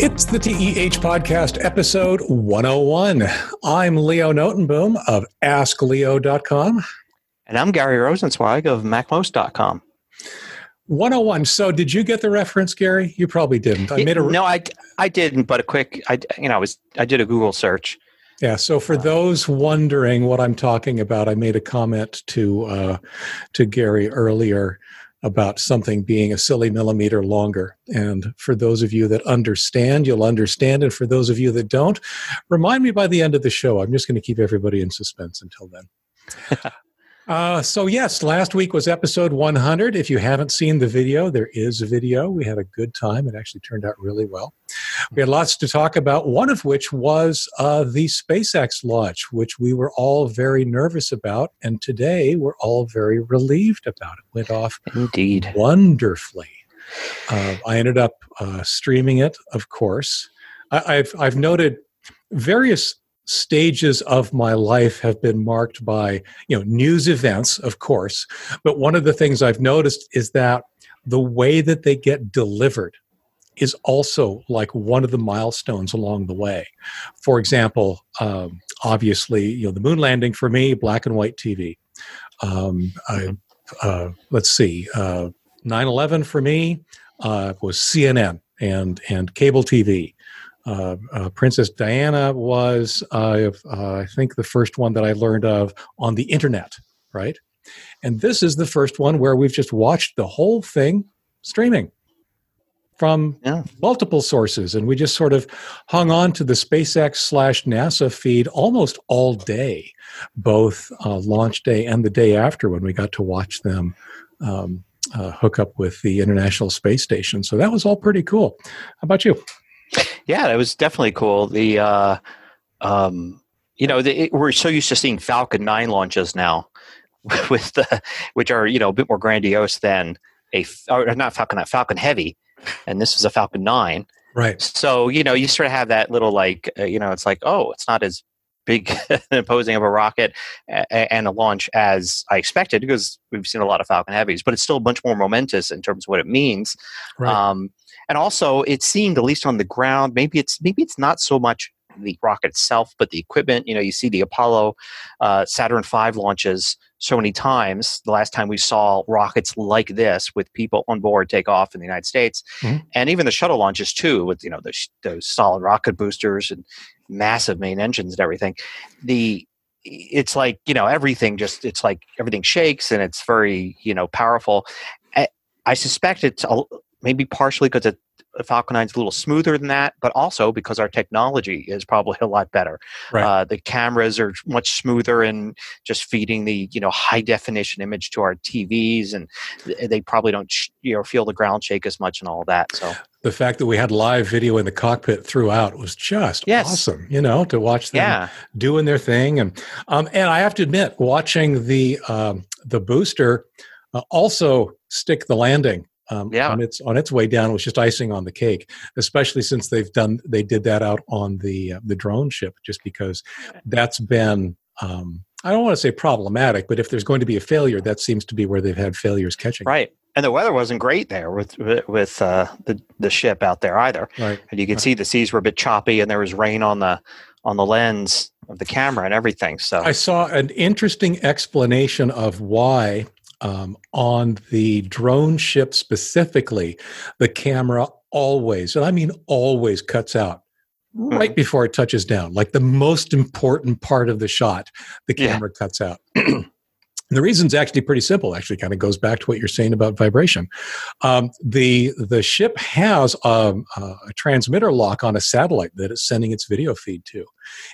It's the TEH Podcast, episode 101. I'm Leo Notenboom of AskLeo.com. And I'm Gary Rosenzweig of MacMost.com. 101. So, did you get the reference, Gary? You probably didn't. I made a no, I, I didn't. But a quick, I you know, I was I did a Google search. Yeah. So, for those wondering what I'm talking about, I made a comment to uh, to Gary earlier about something being a silly millimeter longer. And for those of you that understand, you'll understand. And for those of you that don't, remind me by the end of the show. I'm just going to keep everybody in suspense until then. Uh, so yes, last week was episode 100. If you haven't seen the video, there is a video. We had a good time. It actually turned out really well. We had lots to talk about. One of which was uh, the SpaceX launch, which we were all very nervous about, and today we're all very relieved about. It went off indeed wonderfully. Uh, I ended up uh, streaming it, of course. I, I've I've noted various stages of my life have been marked by you know news events of course but one of the things i've noticed is that the way that they get delivered is also like one of the milestones along the way. For example um, obviously you know the moon landing for me black and white tv um, I, uh, let's see uh, 9-11 for me uh, was cnn and and cable tv uh, uh, Princess Diana was, uh, uh, I think, the first one that I learned of on the internet, right? And this is the first one where we've just watched the whole thing streaming from yeah. multiple sources. And we just sort of hung on to the SpaceX slash NASA feed almost all day, both uh, launch day and the day after when we got to watch them. Um, uh, hook up with the International Space Station. So that was all pretty cool. How about you? Yeah, it was definitely cool. The uh, um, you know, the, it, we're so used to seeing Falcon Nine launches now, with the which are you know a bit more grandiose than a or not Falcon not Falcon Heavy, and this is a Falcon Nine. Right. So you know you sort of have that little like uh, you know it's like oh it's not as big and imposing of a rocket and a launch as I expected because we've seen a lot of Falcon Heavies, but it's still a bunch more momentous in terms of what it means. Right. Um, and also it seemed at least on the ground maybe it's maybe it's not so much the rocket itself but the equipment you know you see the apollo uh, saturn v launches so many times. The last time we saw rockets like this with people on board take off in the united states. Mm-hmm. and even the shuttle launches too with you know those, those solid rocket boosters and massive main engines and everything. The it's like you know everything just it's like everything shakes and it's very you know powerful. I, I suspect it's maybe partially because it, Falcon 9 is a little smoother than that, but also because our technology is probably a lot better. Right. Uh, the cameras are much smoother and just feeding the you know high definition image to our TVs, and they probably don't sh- you know feel the ground shake as much and all that. So the fact that we had live video in the cockpit throughout was just yes. awesome. You know, to watch them yeah. doing their thing, and um, and I have to admit, watching the um, the booster uh, also stick the landing um, yeah. on its on its way down it was just icing on the cake. Especially since they've done they did that out on the uh, the drone ship, just because that's been um, I don't want to say problematic, but if there's going to be a failure, that seems to be where they've had failures catching. Right, and the weather wasn't great there with with uh, the the ship out there either. Right, and you could right. see the seas were a bit choppy, and there was rain on the on the lens of the camera and everything. So I saw an interesting explanation of why um, on the drone ship specifically, the camera always, and I mean always, cuts out right mm-hmm. before it touches down. Like the most important part of the shot, the camera yeah. cuts out. the reason's actually pretty simple. Actually, kind of goes back to what you're saying about vibration. Um, the the ship has a, a, transmitter lock on a satellite that it's sending its video feed to,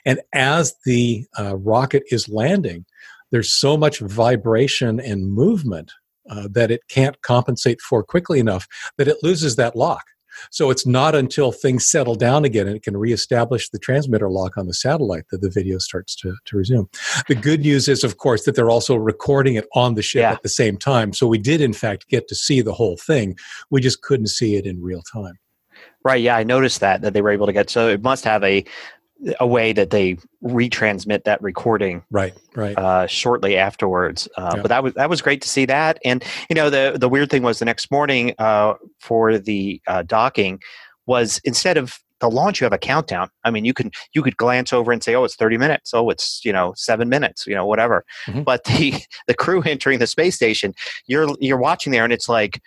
and as the uh, rocket is landing, there's so much vibration and movement uh, that it can't compensate for quickly enough that it loses that lock. So it's not until things settle down again and it can reestablish the transmitter lock on the satellite that the video starts to, to resume. The good news is, of course, that they're also recording it on the ship yeah. at the same time. So we did, in fact, get to see the whole thing. We just couldn't see it in real time. Right. Yeah, I noticed that that they were able to get. So it must have a a way that they retransmit that recording right right uh, shortly afterwards uh, yeah. but that was that was great to see that and you know the the weird thing was the next morning uh, for the uh, docking was instead of the launch you have a countdown. I mean, you can you could glance over and say, "Oh, it's 30 minutes. Oh, it's you know seven minutes. You know, whatever." Mhm. But the the crew entering the space station, you're you're watching there, and it's like,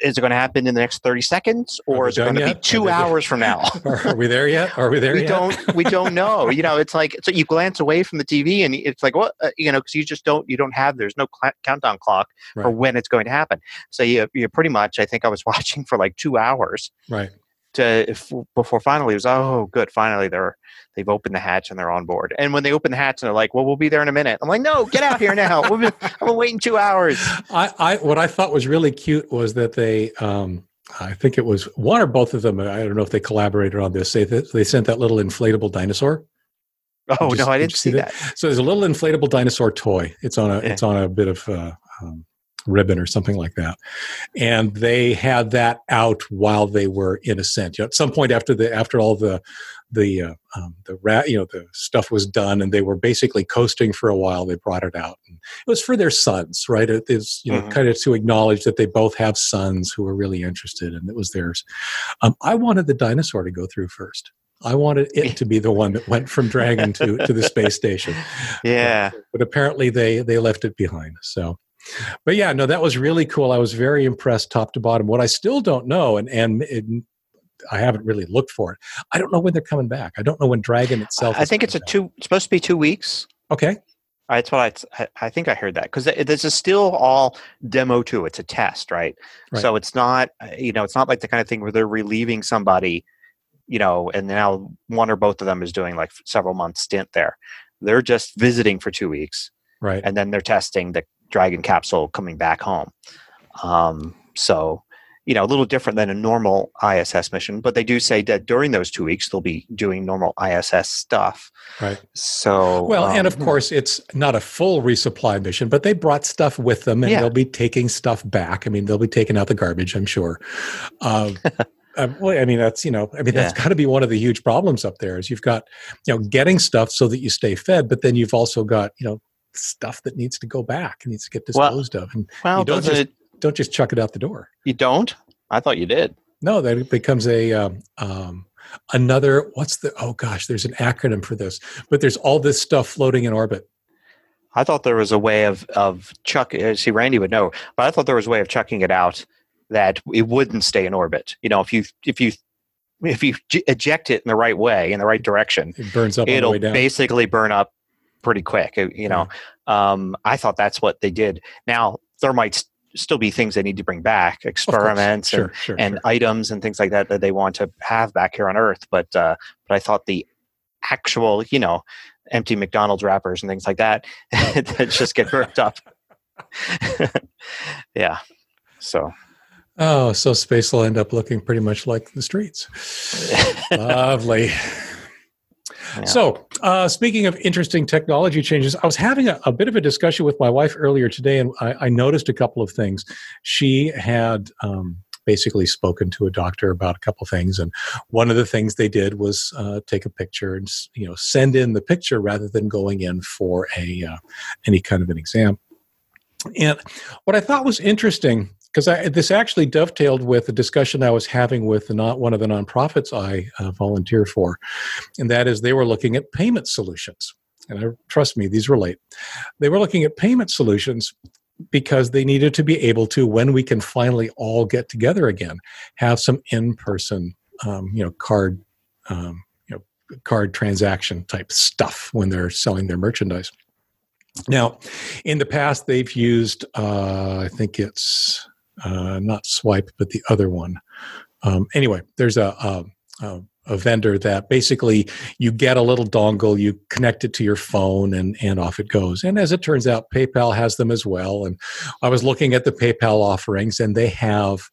is it going to happen in the next 30 seconds, or is it going to be yet? Two hours from now? are, we there yet? Are we there we yet? don't we don't know you know it's like so you glance away from the tv and it's like what uh, you know because you just don't you don't have there's no cl- countdown clock for when it's going to happen so you you pretty much i think i was watching for like two hours Right. To if, before finally it was oh good finally they're they've opened the hatch and they're on board and when they open the hatch and they're like well we'll be there in a minute i'm like no get out here now been, i've been waiting two hours I, I what I thought was really cute was that they um I think it was one or both of them. I don't know if they collaborated on this. They they sent that little inflatable dinosaur. oh you- no i did didn't see see that, So there's a little inflatable dinosaur toy. It's on a Yeah. it's on a bit of uh, um, ribbon or something like that, and they had that out while they were in ascent. You know, at some point after the after all the the uh, um, the rat you know the stuff was done and they were basically coasting for a while. They brought it out. And it was for their sons, right? It is you know Mhm. kind of to acknowledge that they both have sons who are really interested, and it was theirs. Um, I wanted the dinosaur to go through first. I wanted it to be the one that went from Dragon to to the space station yeah but apparently they they left it behind so but yeah no that was really cool i was very impressed top to bottom what i still don't know and and it, i haven't really looked for it i don't know when they're coming back i don't know when dragon itself i think it's a coming two it's supposed to be two weeks okay That's what I, I I think I heard that because this is still all demo too. It's a test, right? Right. So it's not, you know, it's not like the kind of thing where they're relieving somebody, you know, and now one or both of them is doing like several months stint there. They're just visiting for two weeks, right and then they're testing the Dragon capsule coming back home. Um, so, you know, a little different than a normal ISS mission, but they do say that during those two weeks they'll be doing normal ISS stuff. right So, well and of um, course it's not a full resupply mission but they brought stuff with them and Yeah. they'll be taking stuff back i mean they'll be taking out the garbage i'm sure um, uh, well, I mean that's you know I mean that's Yeah. got to be one of the huge problems up there is you've got you know getting stuff so that you stay fed, but then you've also got you know stuff that needs to go back, needs to get Well, disposed of, and well, you don't just- it? don't just chuck it out the door. You don't? I thought you did. No, that becomes a um, um, another. What's the? Oh gosh, there's an acronym for this, but there's all this stuff floating in orbit. I thought there was a way of of chuck. uh, See, Randy would know, but I thought there was a way of chucking it out that it wouldn't stay in orbit. You know, if you if you if you eject it in the right way in the right direction, It burns up on the it'll way down. basically burn up pretty quick. uh, You know, um, I thought that's what they did. Now there might still be things they need to bring back, experiments and sure, sure, and sure. items and things like that that they want to have back here on Earth. But uh, but I thought the actual, you know, empty McDonald's wrappers and things like that that just get burnt up. yeah. So Oh, so space will end up looking pretty much like the streets. Lovely. So, uh, speaking of interesting technology changes, I was having a, a bit of a discussion with my wife earlier today, and I, I noticed a couple of things. She had um, basically spoken to a doctor about a couple of things, and one of the things they did was uh, take a picture and you know send in the picture rather than going in for a uh, any kind of an exam. And what I thought was interesting because this actually dovetailed with a discussion I was having with not one of the nonprofits I uh, volunteer for, and that is they were looking at payment solutions. And I, trust me, these relate. They were looking at payment solutions because they needed to be able to, when we can finally all get together again, have some in-person, um, you know, card, um, you know, card transaction type stuff when they're selling their merchandise. Now, in the past, they've used, uh, I think it's uh, not Swipe, but the other one. Um, anyway, there's a, a, a, a vendor that basically you get a little dongle, you connect it to your phone, and, and off it goes. And as it turns out, PayPal has them as well. And I was looking at the PayPal offerings, and they have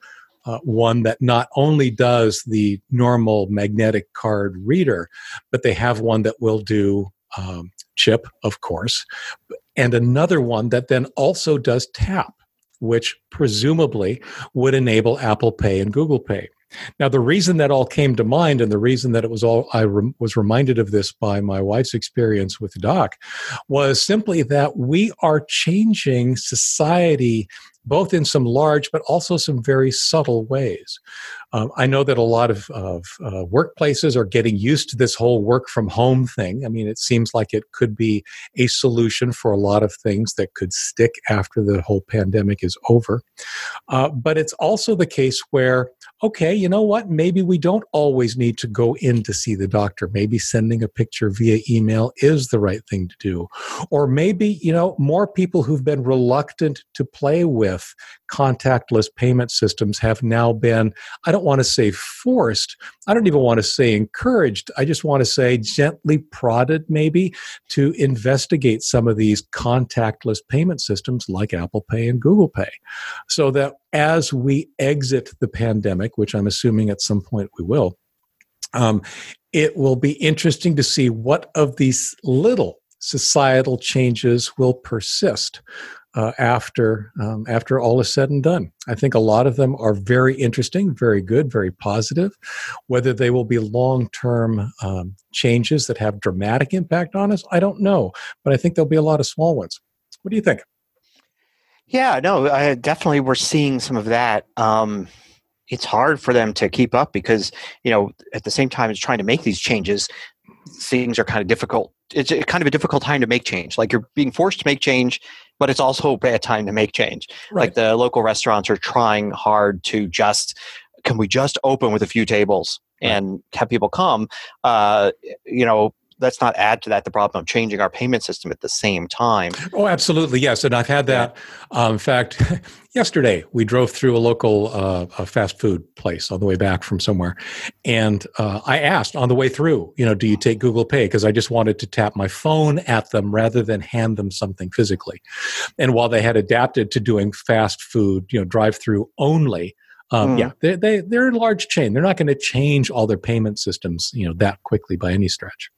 uh, one that not only does the normal magnetic card reader, but they have one that will do um, chip, of course, and another one that then also does tap, which presumably would enable Apple Pay and Google Pay. Now, the reason that all came to mind, and the reason that it was all I rem- was reminded of this by my wife's experience with doc, was simply that we are changing society both in some large but also some very subtle ways. Um, I know that a lot of, of uh, workplaces are getting used to this whole work from home thing. I mean, it seems like it could be a solution for a lot of things that could stick after the whole pandemic is over. Uh, but it's also the case where, okay, you know what? Maybe we don't always need to go in to see the doctor. Maybe sending a picture via email is the right thing to do. Or maybe, you know, more people who've been reluctant to play with contactless payment systems have now been, I don't want to say forced, I don't even want to say encouraged, I just want to say gently prodded maybe to investigate some of these contactless payment systems like Apple Pay and Google Pay. So that as we exit the pandemic, which I'm assuming at some point we will, um, it will be interesting to see what of these little societal changes will persist uh, after um, after all is said and done. I think a lot of them are very interesting, very good, very positive. Whether they will be long term um, changes that have dramatic impact on us, I don't know, but I think there'll be a lot of small ones. What do you think? Yeah, no, I definitely we're seeing some of that. Um, it's hard for them to keep up because you know at the same time as trying to make these changes, things are kind of difficult. It's kind of a difficult time to make change. Like you're being forced to make change, but it's also a bad time to make change. Right. Like the local restaurants are trying hard to just can we just open with a few tables and have people come? Uh, you know, let's not add to that the problem of changing our payment system at the same time. Oh, absolutely, yes. And I've had that. Um, in fact, yesterday we drove through a local uh, a fast food place on the way back from somewhere, and uh, I asked on the way through, you know, do you take Google Pay? Because I just wanted to tap my phone at them rather than hand them something physically. And while they had adapted to doing fast food, you know, drive through only. Um, mm. Yeah, they, they, they're a large chain. They're not going to change all their payment systems, you know, that quickly by any stretch.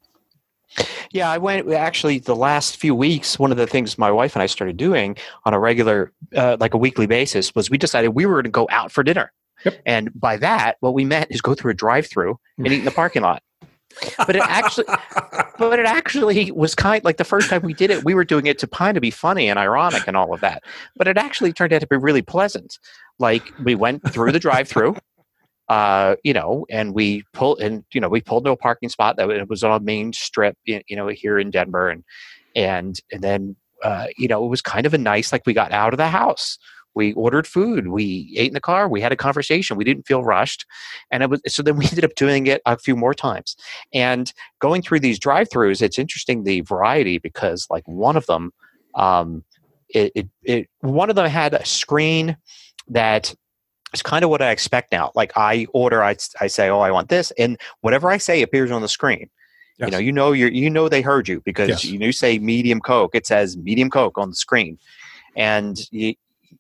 Yeah, I went actually the last few weeks. One of the things my wife and I started doing on a regular, uh, like a weekly basis, was we decided we were going to go out for dinner. Yep. And by that, what we meant is go through a drive-through and eat in the parking lot. but it actually, but it actually was kind like the first time we did it, we were doing it to kind of be funny and ironic and all of that. But it actually turned out to be really pleasant. Like we went through the drive-through uh, you know, and we pulled and you know we pulled to a parking spot that it was on a main strip, you know, here in Denver, and and and then uh, you know it was kind of a nice like we got out of the house. We ordered food. We ate in the car. We had a conversation. We didn't feel rushed, and it was so. Then we ended up doing it a few more times. And going through these drive-throughs, it's interesting the variety because like one of them, um, it, it, it one of them had a screen that it's kind of what I expect now. Like I order, I, I say, oh, I want this, and whatever I say appears on the screen. Yes. You know, you know, you you know they heard you because yes. you, you say medium Coke, it says medium Coke on the screen, and you,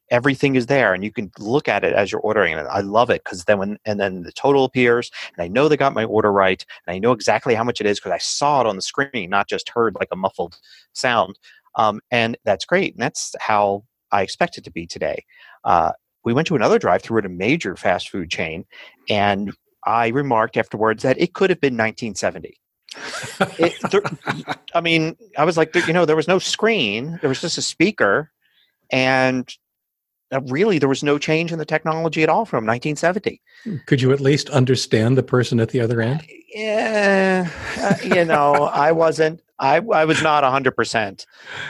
everything is there, and you can look at it as you're ordering it. I love it because then when and then the total appears, and I know they got my order right, and I know exactly how much it is because I saw it on the screen, not just heard like a muffled sound. Um, and that's great, and that's how I expect it to be today. Uh, we went to another drive through at a major fast food chain, and mm. I remarked afterwards that it could have been 1970. it, there, I mean, I was like, you know, there was no screen, there was just a speaker, and uh, really there was no change in the technology at all from 1970. Could you at least understand the person at the other end? Yeah, uh, you know, I wasn't. I, I was not 100%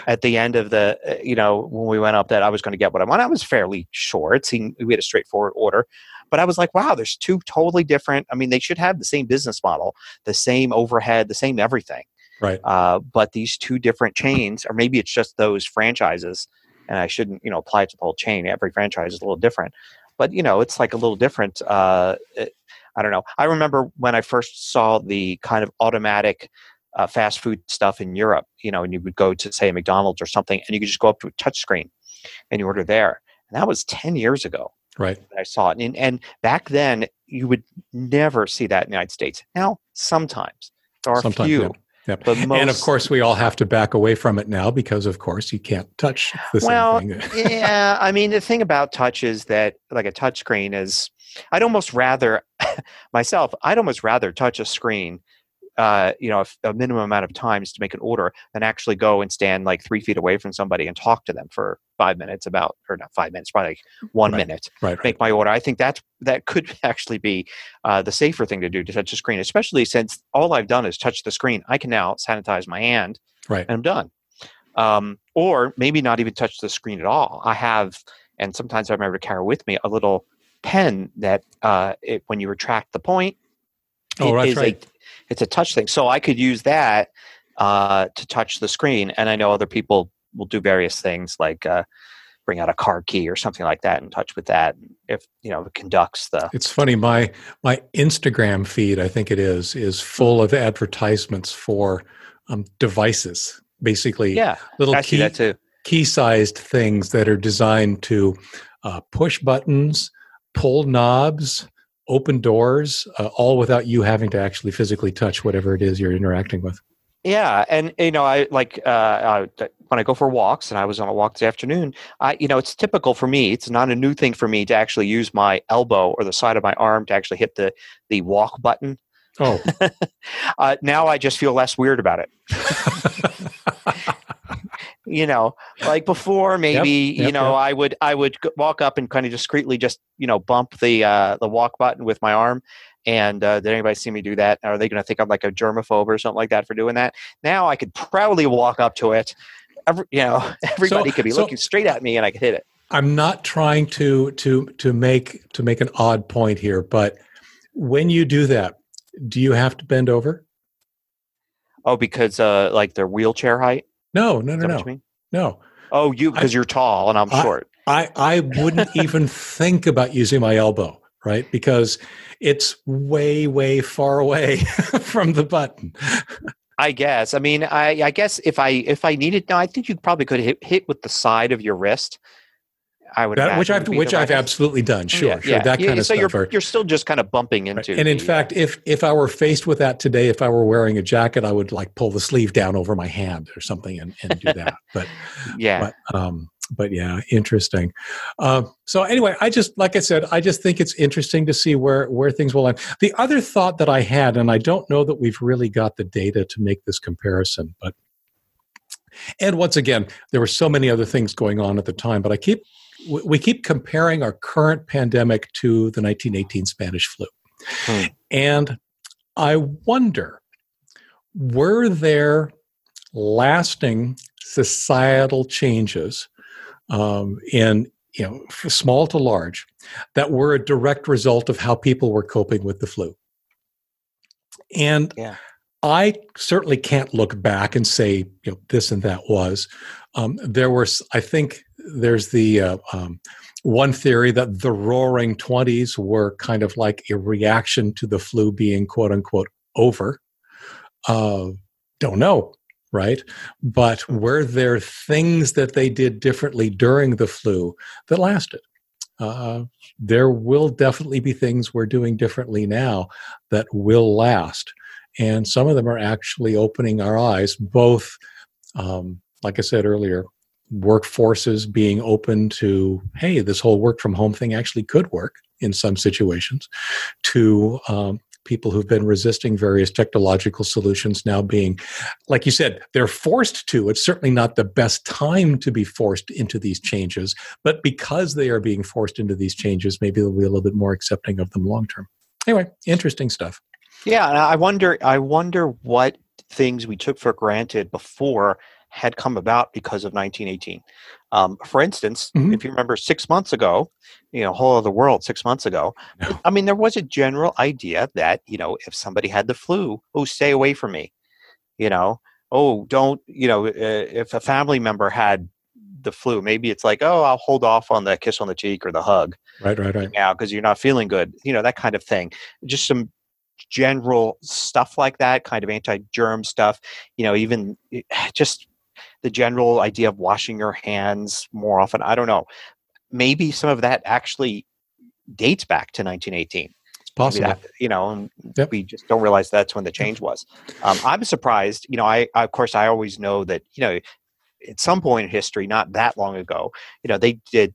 at the end of the, uh, you know, when we went up that I was going to get what I want. I was fairly sure. It seemed we had a straightforward order. But I was like, wow, there's two totally different. I mean, they should have the same business model, the same overhead, the same everything. Right. Uh, but these two different chains, or maybe it's just those franchises, and I shouldn't, you know, apply it to the whole chain. Every franchise is a little different. But, you know, it's like a little different. Uh, it, I don't know. I remember when I first saw the kind of automatic uh, fast food stuff in Europe, you know, and you would go to say a McDonald's or something, and you could just go up to a touch screen and you order there. And that was ten years ago. Right. I saw it, and, and back then you would never see that in the United States. Now, sometimes there are sometimes, few. Yeah. Yep. But most, and of course, we all have to back away from it now because, of course, you can't touch the well, same thing. yeah, I mean, the thing about touch is that, like a touch screen, is I'd almost rather myself. I'd almost rather touch a screen uh, you know a, a, minimum amount of times to make an order than actually go and stand like three feet away from somebody and talk to them for five minutes about or not five minutes probably like one right. minute right, right, make my order. I think that that could actually be uh, the safer thing to do to touch the screen especially since all i've done is touch the screen. I can now sanitize my hand right. and i'm done. Um, or maybe not even touch the screen at all. I have and sometimes i remember to carry with me a little pen that uh, it, when you retract the point oh, that's right. A, it's a touch thing. So I could use that uh, to touch the screen. And I know other people will do various things like uh, bring out a car key or something like that and touch with that if you know it conducts the it's funny my my instagram feed i think it is is full of advertisements for um, devices basically yeah little I key, key sized things that are designed to uh, push buttons pull knobs open doors, uh, all without you having to actually physically touch whatever it is you're interacting with. Yeah, and you know, I like uh, uh, when I go for walks, and I was on a walk this afternoon. I, you know, it's typical for me. It's not a new thing for me to actually use my elbow or the side of my arm to actually hit the the walk button. Oh, uh, now I just feel less weird about it. you know like before maybe yep, yep, you know yep. i would i would walk up and kind of discreetly just you know bump the uh the walk button with my arm and uh, did anybody see me do that? Are they going to think i'm like a germaphobe or something like that for doing that? Now i could proudly walk up to it Every, you know everybody so, could be so looking straight at me and i could hit it. I'm not trying to to to make to make an odd point here but when you do that do you have to bend over? Oh because uh like their wheelchair height no, no, no, no. No. Oh, you because you're tall and I'm I, short. I I wouldn't even think about using my elbow, right? Because it's way way far away from the button. I guess. I mean, I, I guess if I if I needed, no, I think you probably could hit, hit with the side of your wrist I would that, which I've which I've absolutely done. Sure, yeah, sure, yeah. that kind yeah, of so stuff. You're, you're still just kind of bumping into. Right. And in the, fact, if if I were faced with that today, if I were wearing a jacket, I would like pull the sleeve down over my hand or something and, and do that. But yeah, but, um, but yeah, interesting. Um, so anyway, I just like I said, I just think it's interesting to see where where things will end. The other thought that I had, and I don't know that we've really got the data to make this comparison, but and once again, there were so many other things going on at the time, but I keep we keep comparing our current pandemic to the 1918 Spanish flu. Hmm. And I wonder were there lasting societal changes um, in you know small to large that were a direct result of how people were coping with the flu and yeah. i certainly can't look back and say you know this and that was um, there were i think there's the uh, um, one theory that the roaring 20s were kind of like a reaction to the flu being quote unquote over. Uh, don't know, right? But were there things that they did differently during the flu that lasted? Uh, there will definitely be things we're doing differently now that will last. And some of them are actually opening our eyes, both, um, like I said earlier, workforces being open to, hey, this whole work from home thing actually could work in some situations, to um, people who've been resisting various technological solutions now being, like you said, they're forced to. It's certainly not the best time to be forced into these changes, but because they are being forced into these changes, maybe they'll be a little bit more accepting of them long term. Anyway, interesting stuff. Yeah, I wonder. I wonder what things we took for granted before had come about because of 1918. Um, for instance, mm-hmm. if you remember six months ago, you know, whole other world six months ago, no. I mean, there was a general idea that, you know, if somebody had the flu, oh, stay away from me. You know, oh, don't, you know, uh, if a family member had the flu, maybe it's like, oh, I'll hold off on the kiss on the cheek or the hug. Right, right, right. Now, because you're not feeling good, you know, that kind of thing. Just some general stuff like that, kind of anti germ stuff, you know, even eh, just the general idea of washing your hands more often. I don't know. Maybe some of that actually dates back to 1918. It's possible. That, you know, and yep. we just don't realize that's when the change was. Um, I'm surprised. You know, I, I, of course I always know that you know at some point in history, not that long ago, you know, they did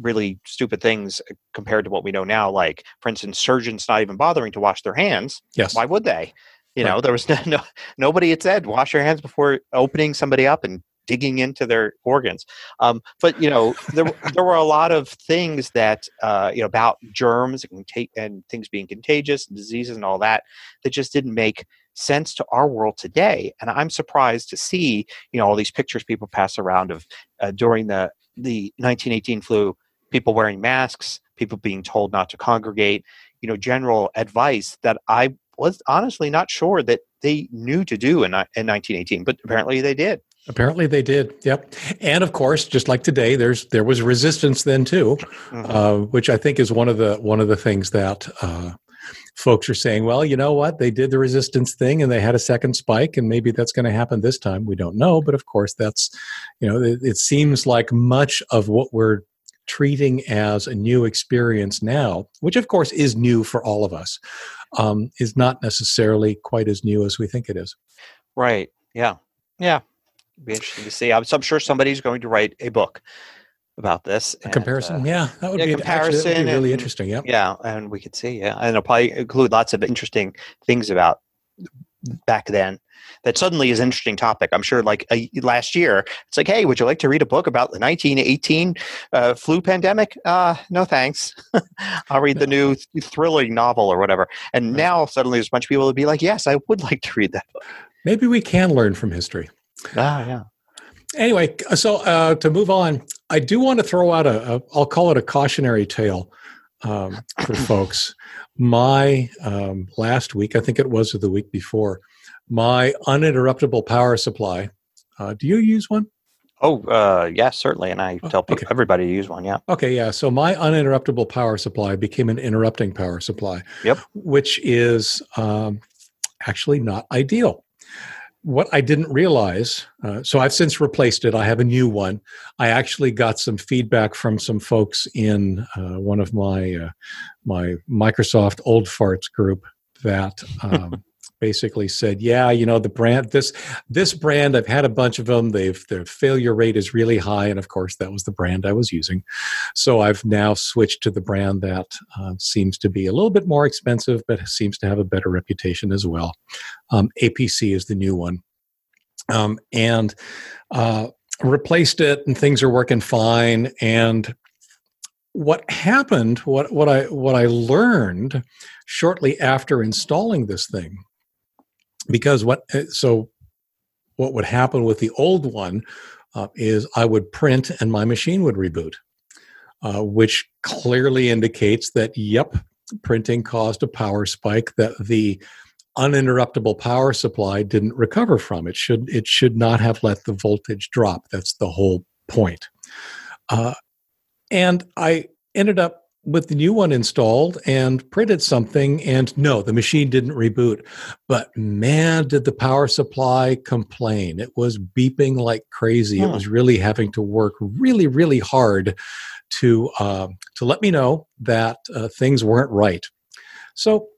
really stupid things uh, compared to what we know now. Like, for instance, surgeons not even bothering to wash their hands. Yes. Why would they? You know, there was no, no nobody had said wash your hands before opening somebody up and digging into their organs. Um, but you know, there there were a lot of things that uh, you know about germs and, and things being contagious, and diseases, and all that that just didn't make sense to our world today. And I'm surprised to see you know all these pictures people pass around of uh, during the the 1918 flu, people wearing masks, people being told not to congregate. You know, general advice that I was honestly not sure that they knew to do in, in 1918, but apparently they did. Apparently they did. Yep. And of course, just like today, there's there was resistance then too, mm-hmm. uh, which I think is one of the one of the things that uh, folks are saying. Well, you know what? They did the resistance thing, and they had a second spike, and maybe that's going to happen this time. We don't know, but of course, that's you know, it, it seems like much of what we're treating as a new experience now, which of course is new for all of us, um, is not necessarily quite as new as we think it is. Right. Yeah. Yeah be interesting to see. I'm, so I'm sure somebody's going to write a book about this. A and, comparison, uh, yeah, that would yeah, be comparison. Actually, would be really and, interesting. Yeah, yeah, and we could see, yeah, and it'll probably include lots of interesting things about back then. That suddenly is an interesting topic. I'm sure, like uh, last year, it's like, hey, would you like to read a book about the 1918 uh, flu pandemic? Uh, no, thanks. I'll read the new th- thrilling novel or whatever. And now suddenly, there's a bunch of people that be like, yes, I would like to read that book. Maybe we can learn from history. Ah, yeah. Anyway, so uh, to move on, I do want to throw out a, a I'll call it a cautionary tale um, for folks. My um, last week, I think it was the week before, my uninterruptible power supply. Uh, do you use one? Oh, uh, yeah, certainly. And I oh, tell people, okay. everybody to use one. Yeah. Okay. Yeah. So my uninterruptible power supply became an interrupting power supply. Yep. Which is um, actually not ideal what I didn't realize, uh, so I've since replaced it. I have a new one. I actually got some feedback from some folks in uh, one of my uh, my Microsoft old farts group that um, basically said, "Yeah, you know the brand this this brand. I've had a bunch of them. They've their failure rate is really high, and of course that was the brand I was using. So I've now switched to the brand that uh, seems to be a little bit more expensive, but seems to have a better reputation as well. Um, APC is the new one, um, and uh, replaced it, and things are working fine. And what happened what what i what i learned shortly after installing this thing because what uh, so what would happen with the old one uh, is I would print and my machine would reboot, uh, which clearly indicates that yep, printing caused a power spike that the uninterruptible power supply didn't recover from. It should it should not have let the voltage drop. That's the whole point. Uh, and I ended up with the new one installed and printed something and no the machine didn't reboot. But man did the power supply complain. It was beeping like crazy. It was really having to work really really hard to uh, to let me know that uh, things weren't right. So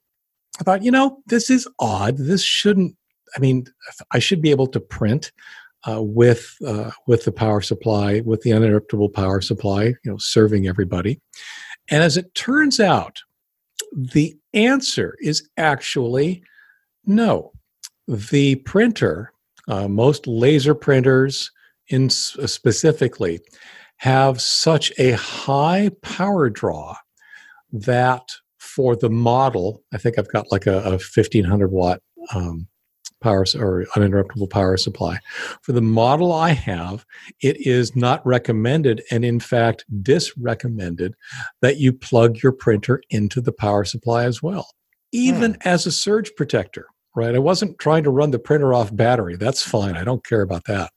i thought you know this is odd. This shouldn't i mean i should be able to print uh, with uh, with the power supply with the uninterruptible power supply you know serving everybody and as it turns out, the answer is actually no. The printer, uh, most laser printers in uh, specifically, have such a high power draw that for the model, I think I've got like a, a 1500 watt um, power or uninterruptible power supply. For the model I have, it is not recommended and in fact disrecommended that you plug your printer into the power supply as well, even hmm. as a surge protector. Right. I wasn't trying to run the printer off battery. That's fine. I don't care about that.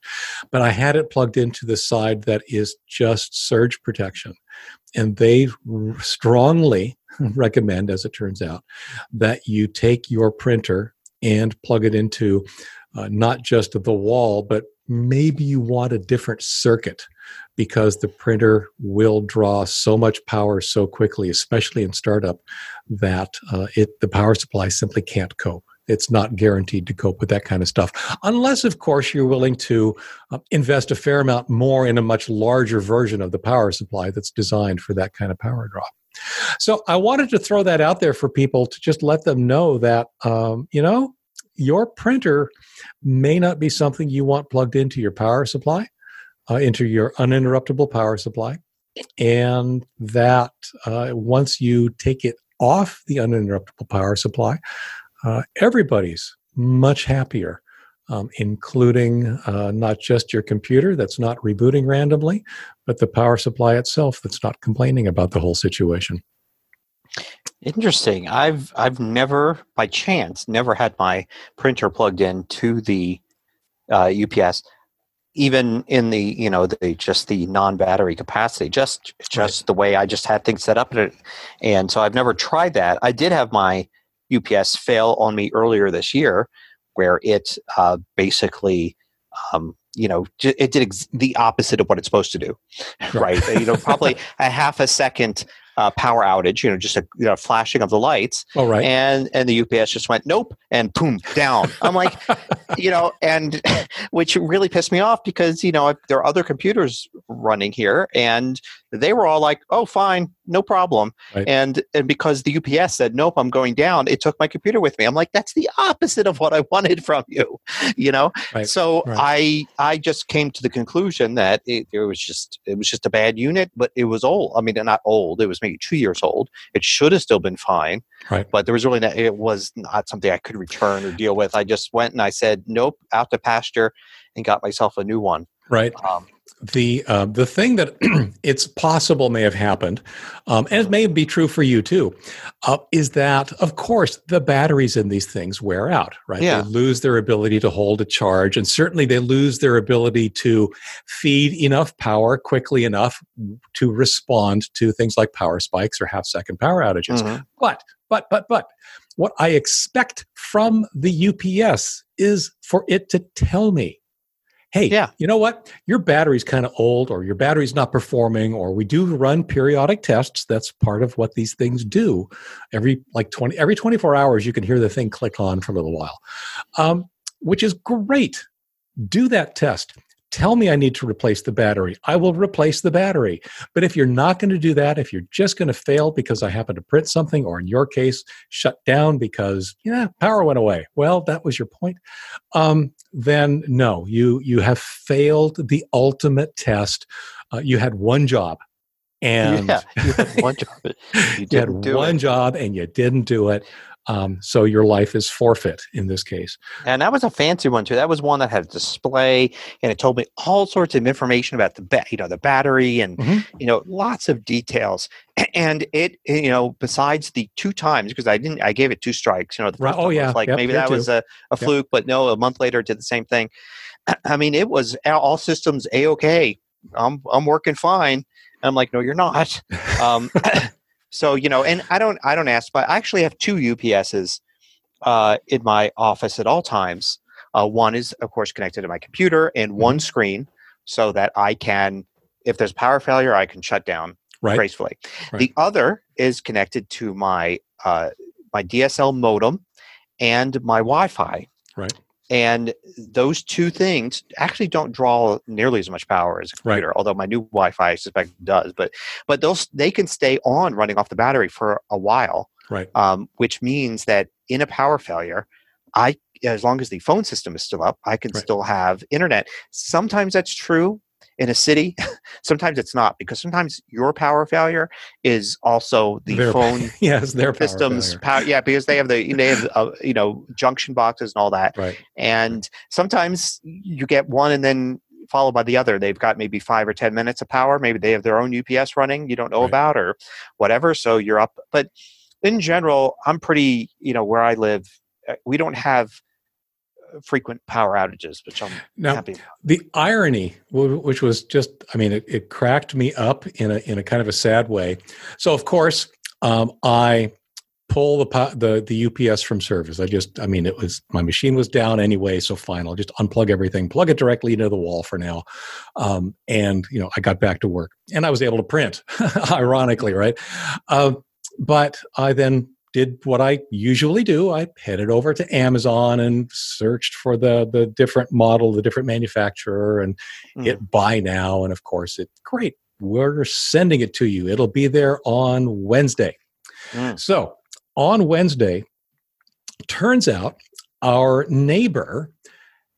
But I had it plugged into the side that is just surge protection. And they strongly recommend, as it turns out, that you take your printer and plug it into uh, not just the wall, but maybe you want a different circuit because the printer will draw so much power so quickly, especially in startup, that uh, it the power supply simply can't cope. It's not guaranteed to cope with that kind of stuff, unless, of course, you're willing to uh, invest a fair amount more in a much larger version of the power supply that's designed for that kind of power draw. So I wanted to throw that out there for people to just let them know that, um, you know, your printer may not be something you want plugged into your power supply, uh, into your uninterruptible power supply. And that uh, once you take it off the uninterruptible power supply, uh, everybody's much happier. Um, including uh, not just your computer that's not rebooting randomly, but the power supply itself that's not complaining about the whole situation. Interesting. I've I've never, by chance, never had my printer plugged in to the uh, UPS, even in the you know the just the non-battery capacity. Just just right. the way I just had things set up, and so I've never tried that. I did have my UPS fail on me earlier this year, where it uh, basically um, you know it did ex- the opposite of what it's supposed to do right you know probably a half a second uh, power outage, you know, just a you know, flashing of the lights. Oh, right. And and the UPS just went nope and boom down. I'm like, you know, and which really pissed me off because you know there are other computers running here, and they were all like, oh, fine, no problem. Right. And and because the UPS said nope, I'm going down, it took my computer with me. I'm like, that's the opposite of what I wanted from you, you know. Right. So right. I I just came to the conclusion that it, it was just it was just a bad unit, but it was old. I mean, not old. It was maybe two years old. It should have still been fine. Right. But there was really not, it was not something I could return or deal with. I just went and I said nope, out to pasture, and got myself a new one. Right. Um, the uh, the thing that it's possible may have happened, um, and it may be true for you too, uh, is that of course the batteries in these things wear out. Right, yeah. they lose their ability to hold a charge, and certainly they lose their ability to feed enough power quickly enough to respond to things like power spikes or half second power outages. Mm-hmm. But but but but what I expect from the UPS is for it to tell me hey, yeah. you know what? Your battery's kind of old or your battery's not performing, or we do run periodic tests. That's part of what these things do. Every like 20, every 24 hours, you can hear the thing click on for a little while, um, which is great. Do that test. Tell me I need to replace the battery. I will replace the battery. But if you're not going to do that, if you're just going to fail because I happen to print something, or in your case, shut down because yeah, power went away. Well, that was your point. Um, then no, you you have failed the ultimate test. Uh, you had one job, and yeah, you had one job. You, you had one it. job, and you didn't do it. Um, so your life is forfeit in this case. And that was a fancy one too. That was one that had a display, and it told me all sorts of information about the ba- you know the battery and mm-hmm. you know lots of details. And it you know besides the two times because I didn't I gave it two strikes. You know, right. oh yeah, like yep, maybe that too. was a, a fluke, yep. but no, a month later it did the same thing. I mean, it was all systems a okay. I'm I'm working fine. And I'm like, no, you're not. Um, so you know, and I don't I don't ask, but I actually have two UPSs uh, in my office at all times. Uh, one is of course connected to my computer and one mm-hmm. screen, so that I can, if there's power failure, I can shut down right. gracefully. Right. The other is connected to my uh, my DSL modem and my Wi-Fi. Right and those two things actually don't draw nearly as much power as a computer right. although my new wi-fi i suspect does but but those they can stay on running off the battery for a while right um, which means that in a power failure i as long as the phone system is still up i can right. still have internet sometimes that's true in a city sometimes it's not because sometimes your power failure is also the their, phone yes their systems power, power, yeah because they have the they have uh, you know junction boxes and all that. Right. And sometimes you get one and then followed by the other. They've got maybe five or ten minutes of power. Maybe they have their own ups running you don't know right. about or whatever so you're up. But in general i'm pretty you know where i live uh, we don't have frequent power outages, which I'm now, happy. About. The irony, which was just, I mean, it, it, cracked me up in a in a kind of a sad way. So of course, um, I pull the the the UPS from service. I just, I mean, it was my machine was down anyway, so fine. I'll just unplug everything, plug it directly into the wall for now, um, and you know, I got back to work, and I was able to print. ironically, right? Uh, but I then did what I usually do. I headed over to Amazon and searched for the the different model, the different manufacturer, and mm. hit buy now. And of course, it great. We're sending it to you. It'll be there on Wednesday. Mm. So on Wednesday, turns out our neighbor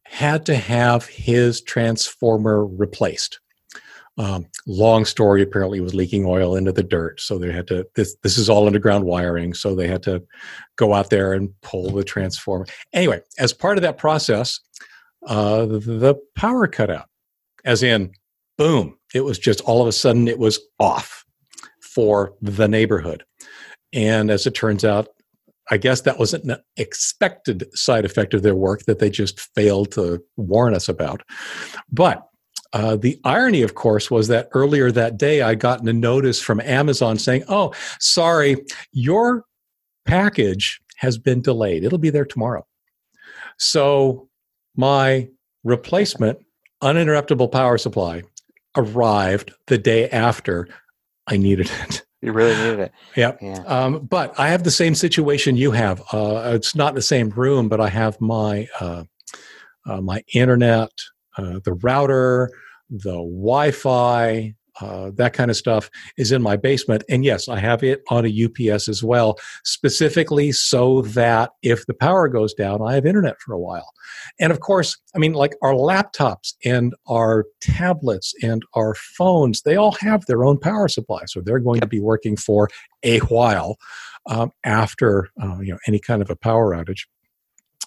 had to have his transformer replaced. Um, long story. Apparently, was leaking oil into the dirt, so they had to. This this is all underground wiring, so they had to go out there and pull the transformer. Anyway, as part of that process, uh, the, the power cut out. As in, boom! It was just all of a sudden it was off for the neighborhood, and as it turns out, I guess that was an expected side effect of their work that they just failed to warn us about. But uh, the irony, of course, was that earlier that day I'd gotten a notice from Amazon saying, Oh, sorry, your package has been delayed. It'll be there tomorrow. So my replacement uninterruptible power supply arrived the day after I needed it. You really needed it. Yep. Yeah. Um, but I have the same situation you have. Uh, it's not the same room, but I have my uh, uh, my internet, uh, the router, the Wi-Fi, uh, that kind of stuff is in my basement. And yes, I have it on a UPS as well, specifically so that if the power goes down, I have internet for a while. And of course, I mean, like our laptops and our tablets and our phones, they all have their own power supply. So they're going to be working for a while um, after uh, you know any kind of a power outage.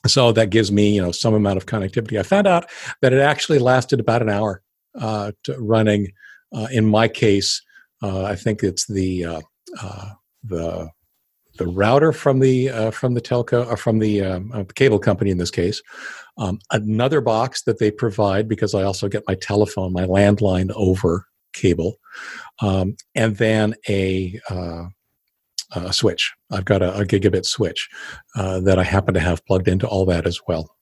So that gives me, you know, some amount of connectivity. I found out that it actually lasted about an hour uh, running. Uh, in my case, uh, I think it's the uh, uh, the the router from the uh, from the telco or from the, um, cable company in this case. Um, another box that they provide because I also get my telephone, my landline over cable, um, and then a a switch. I've got a, a gigabit switch uh, that I happen to have plugged into all that as well.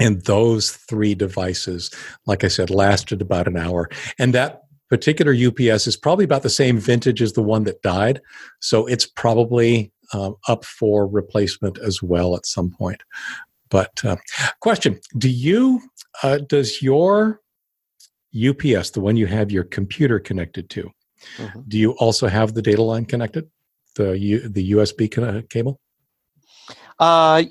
And those three devices, like I said, lasted about an hour. And that particular UPS is probably about the same vintage as the one that died. So it's probably um, up for replacement as well at some point. But uh, question: Do you uh, does your UPS, the one you have your computer connected to, mm-hmm. do you also have the data line connected, the U, the USB cable? Uh,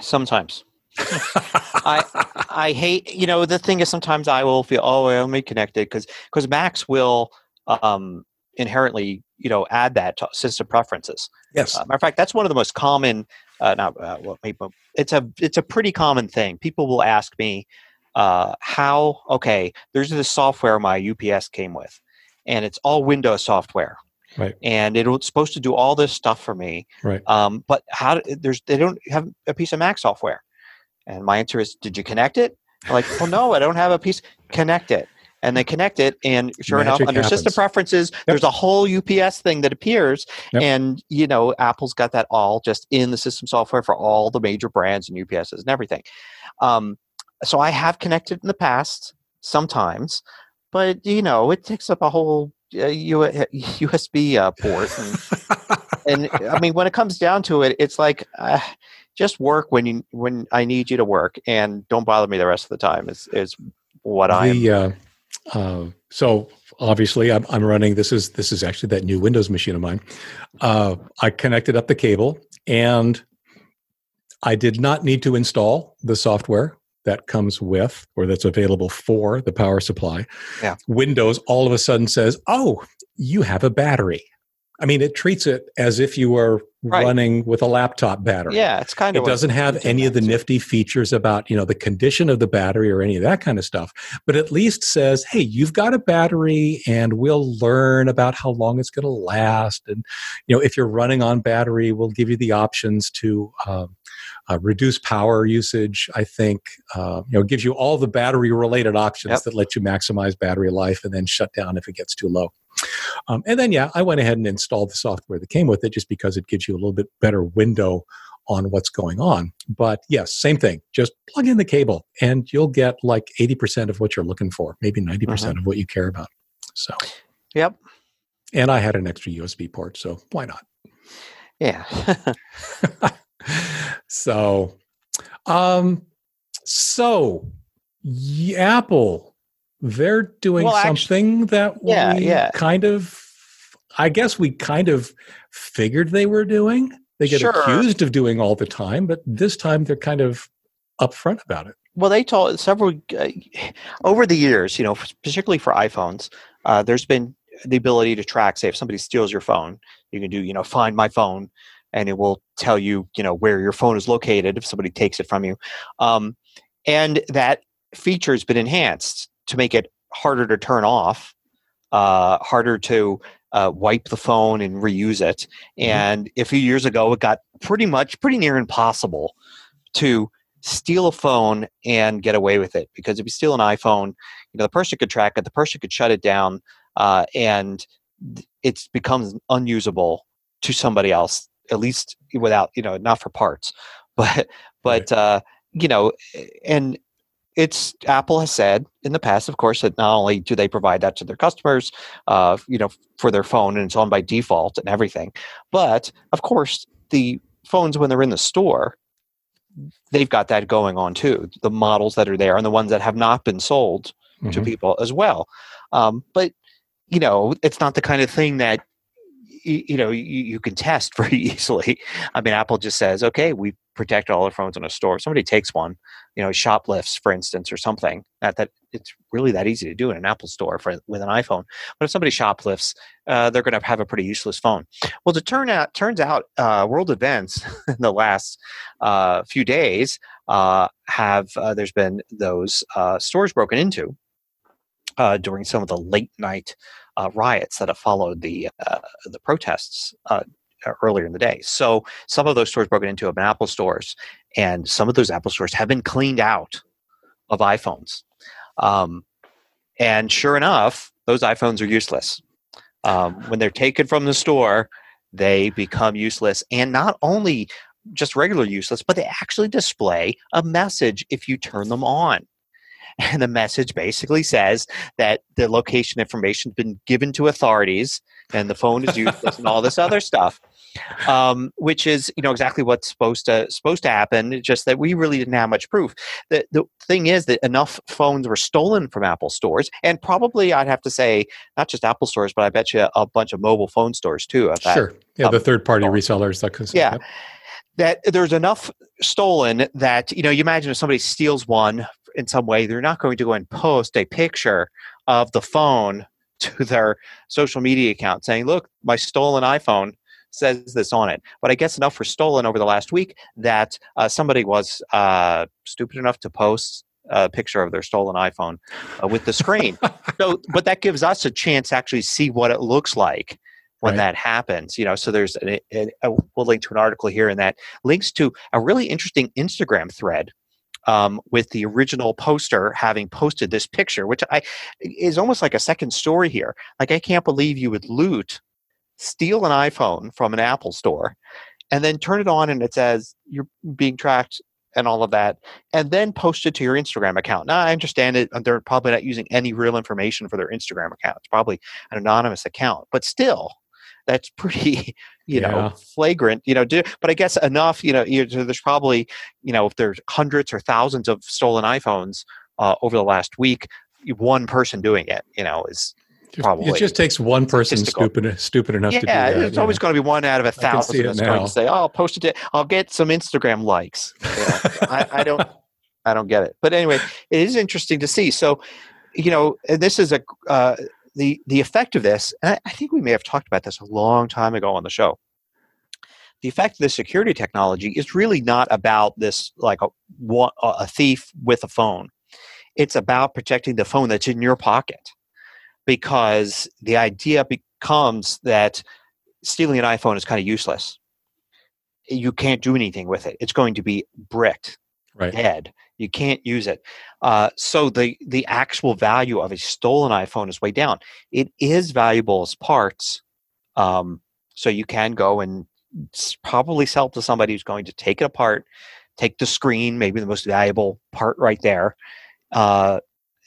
sometimes. I I hate you know the thing is sometimes I will feel oh I only connected because because Macs will um, inherently you know add that to system preferences. Yes. Uh, matter of fact, that's one of the most common. Uh, not uh, well, it's a it's a pretty common thing. People will ask me uh, how okay there's this software my UPS came with, and it's all Windows software. Right. And it's supposed to do all this stuff for me. Right. Um, but how there's they don't have a piece of Mac software. And my answer is, did you connect it? Like, well, no, I don't have a piece. Connect it. And they connect it, and sure Magic enough, under happens. system preferences, yep. there's a whole UPS thing that appears, yep. and you know, Apple's got that all just in the system software for all the major brands and UPSs and everything. Um, so I have connected in the past sometimes, but you know, it takes up a whole uh, USB uh, port, and, and, I mean, when it comes down to it, it's like. Uh, just work when you when I need you to work, and don't bother me the rest of the time. Is is what I. Uh, uh, so obviously, I'm, I'm running. This is this is actually that new Windows machine of mine. Uh, I connected up the cable, and I did not need to install the software that comes with or that's available for the power supply. Yeah. Windows all of a sudden says, "Oh, you have a battery." I mean, it treats it as if you were right. running with a laptop battery. Yeah, it's kind of. It doesn't have any of the nifty features about you know the condition of the battery or any of that kind of stuff, but at least says, "Hey, you've got a battery, and we'll learn about how long it's going to last, and you know if you're running on battery, we'll give you the options to." Um, uh, reduce power usage. I think uh, you know gives you all the battery related options yep. that let you maximize battery life and then shut down if it gets too low. Um, and then, yeah, I went ahead and installed the software that came with it just because it gives you a little bit better window on what's going on. But yes, same thing. Just plug in the cable and you'll get like 80% of what you're looking for, maybe 90% mm hmm of what you care about. So, yep. And I had an extra USB port, so why not? Yeah. so, um, so Apple they're doing well, something actually, that yeah, we yeah. kind of I guess we kind of figured they were doing. they get Sure. accused of doing all the time, but this time they're kind of upfront about it. Well, they told several uh, over the years, you know, particularly for iPhones, uh, there's been the ability to track. Say, if somebody steals your phone, you can do, you know, find my phone, and it will tell you, you know, where your phone is located if somebody takes it from you. Um, and that feature has been enhanced to make it harder to turn off, uh, harder to uh, wipe the phone and reuse it. Mhm. And a few years ago, it got pretty much pretty near impossible to steal a phone and get away with it because if you steal an iphone you know the person could track it the person could shut it down uh, and it becomes unusable to somebody else at least without you know not for parts but but uh, you know and it's apple has said in the past of course that not only do they provide that to their customers uh, you know for their phone and it's on by default and everything but of course the phones when they're in the store they've got that going on too. The models that are there and the ones that have not been sold to Mhm. people as well. Um, but you know, it's not the kind of thing that you know you, you can test very easily. I mean, Apple just says, "Okay, we protect all our phones in a store." Somebody takes one, you know, shoplifts, for instance, or something. Not that it's really that easy to do in an Apple store for with an iPhone. But if somebody shoplifts, uh, they're going to have a pretty useless phone. Well, to turn out, turns out, uh, world events in the last uh, few days uh, have uh, there's been those uh, stores broken into during some of the late night uh, riots that have followed the uh, the protests uh, earlier in the day. So some of those stores broken into have been Apple stores, and some of those Apple stores have been cleaned out of iPhones. Um, and sure enough, those iPhones are useless. Um, when they're taken from the store, they become useless, and not only just regular useless, but they actually display a message if you turn them on. And the message basically says that the location information has been given to authorities and the phone is useless and all this other stuff. Um, which is, you know, exactly what's supposed to supposed to happen. Just that we really didn't have much proof. The the thing is that enough phones were stolen from Apple stores, and probably I'd have to say not just Apple stores, but I bet you a bunch of mobile phone stores too. Sure. Yeah, the third party resellers, that could. Yeah. Yep. that there's enough stolen that you know you imagine if somebody steals one in some way they're not going to go and post a picture of the phone to their social media account saying look my stolen iphone says this on it. But i guess enough for stolen over the last week that uh, somebody was uh, stupid enough to post a picture of their stolen iphone uh, with the screen. So but that gives us a chance to actually see what it looks like when Right. that happens you know? So there's a, a, a, we'll link to an article here and that links to a really interesting instagram thread um, with the original poster having posted this picture which i is almost like a second story here. Like i can't believe you would loot steal an iphone from an apple store and then turn it on and it says you're being tracked and all of that and then post it to your instagram account. Now i understand it they're probably not using any real information for their instagram account. It's probably an anonymous account but still that's pretty you Yeah. know flagrant you know do, but i guess enough you know there's probably you know if there's hundreds or thousands of stolen iphones uh, over the last week one person doing it you know is Probably. It just takes one person stupid stupid enough to do yeah that. it's always going to be one out of a I can see thousand that's going to say oh i'll post it to, i'll get some instagram likes know, I, I don't i don't get it but anyway it is interesting to see so you know and this is a uh, the the effect of this and I, think we may have talked about this a long time ago on the show the effect of the security technology is really not about this like a, a thief with a phone it's about protecting the phone that's in your pocket because the idea becomes that stealing an iphone is kind of useless you can't do anything with it it's going to be bricked right. dead. You can't use it. Uh, so the the actual value of a stolen iPhone is way down. It is valuable as parts, um, so you can go and probably sell it to somebody who's going to take it apart, take the screen, maybe the most valuable part right there. Uh,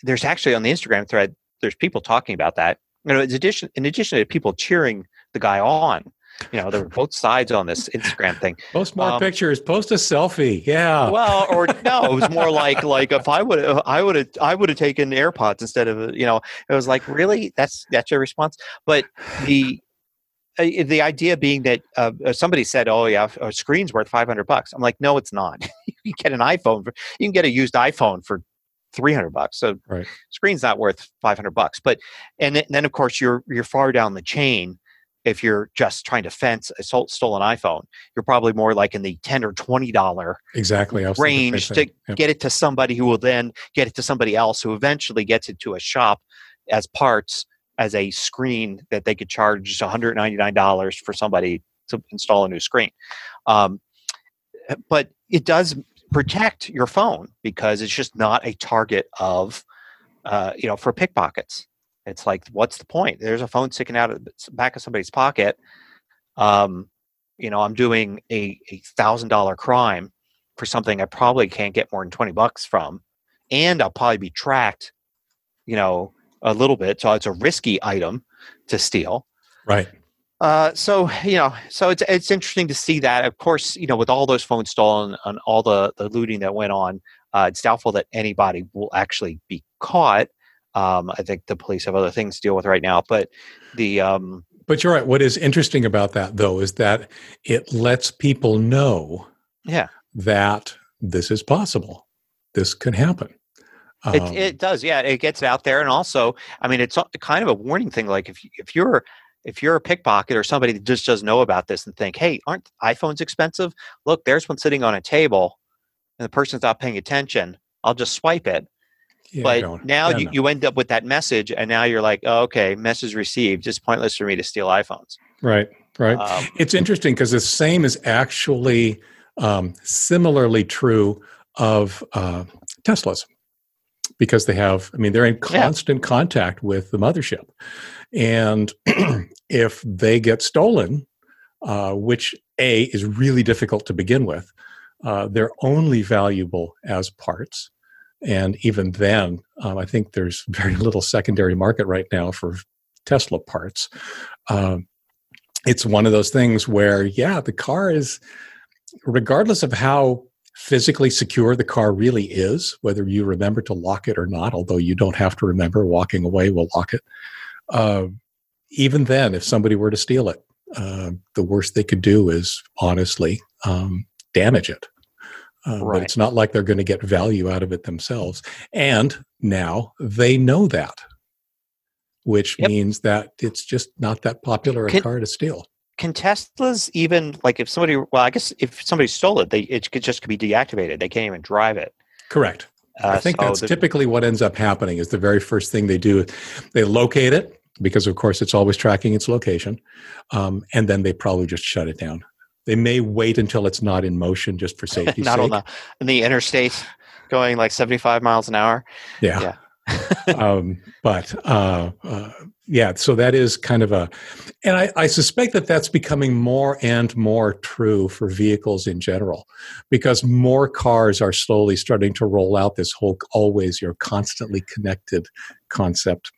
there's actually on the Instagram thread, there's people talking about that. You know, in addition, in addition to people cheering the guy on, you know, there were both sides on this Instagram thing. Post more Um, pictures. Post a selfie. Yeah. Well, or no, it was more like like if I would I would have I would have taken AirPods instead of you know it was like really that's that's your response. But the uh, the idea being that uh, uh, somebody said, "Oh yeah, a screen's worth five hundred bucks." I'm like, no, it's not. you can get an iPhone. For, you can get a used iPhone for three hundred bucks. So right. screen's not worth five hundred bucks. But and then of course you're you're far down the chain. If you're just trying to fence a stolen iPhone, you're probably more like in the ten or twenty dollar exactly range to yep. get it to somebody who will then get it to somebody else who eventually gets it to a shop as parts as a screen that they could charge $199 for somebody to install a new screen. Um, but it does protect your phone because it's just not a target of, uh, you know, for pickpockets. It's like, what's the point? There's a phone sticking out of the back of somebody's pocket. Um, you know, I'm doing a, a thousand dollar crime for something I probably can't get more than 20 bucks from. And I'll probably be tracked, you know, a little bit. So it's a risky item to steal. Right. Uh, so you know, so it's it's interesting to see that. Of course, you know, with all those phones stolen and all the the looting that went on, uh, it's doubtful that anybody will actually be caught. Um, I think the police have other things to deal with right now. But the um, but you're right. What is interesting about that though is that it lets people know, yeah, that this is possible. This can happen. Um, it, it does, yeah. It gets out there, and also, I mean, it's kind of a warning thing. Like if if you're if you're a pickpocket or somebody that just doesn't know about this and think, hey, aren't iPhones expensive? Look, there's one sitting on a table, and the person's not paying attention. I'll just swipe it. Yeah, but now you, you end up with that message, and now you're like, oh, okay, message received. It's pointless for me to steal iPhones. Right, right. Um, it's interesting because the same is actually um, similarly true of uh, Teslas because they have, I mean, they're in constant yeah. contact with the mothership. And if they get stolen, uh, which A is really difficult to begin with, uh, they're only valuable as parts. And even then, um, I think there's very little secondary market right now for Tesla parts. Um, it's one of those things where, yeah, the car is, regardless of how physically secure the car really is, whether you remember to lock it or not, although you don't have to remember, walking away will lock it. Uh, even then, if somebody were to steal it, uh, the worst they could do is honestly um, damage it. Uh, right. But it's not like they're going to get value out of it themselves. And now they know that, which yep. means that it's just not that popular a Can, car to steal can Teslas even like if somebody well I guess if somebody stole it they it could just could be deactivated they can't even drive it. Correct. Uh, I think so that's the, typically what ends up happening is the very first thing they do they locate it because of course it's always tracking its location um, and then they probably just shut it down. They may wait until it's not in motion just for safety. not sake. on the in the interstate going like 75 miles an hour. Yeah. yeah. um, but uh, uh, yeah, so that is kind of a, and I, I, suspect that that's becoming more and more true for vehicles in general, because more cars are slowly starting to roll out this whole always you're constantly connected concept.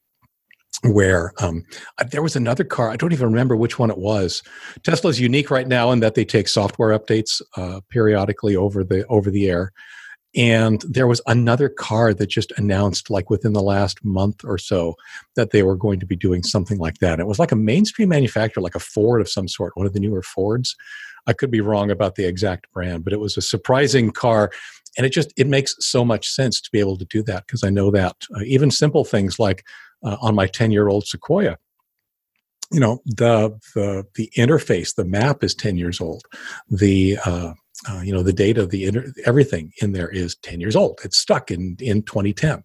Where um, there was another car, I don't even remember which one it was. Tesla's unique right now in that they take software updates uh, periodically over the over the air and there was another car that just announced, like within the last month or so, that they were going to be doing something like that. It was like a mainstream manufacturer, like a Ford of some sort, one of the newer Fords. I could be wrong about the exact brand, but it was a surprising car. And it just it makes so much sense to be able to do that because I know that uh, even simple things like uh, on my 10 year old Sequoia, you know the the the interface the map is 10 years old. The uh, uh, you know the data the inter- everything in there is 10 years old. It's stuck in in 2010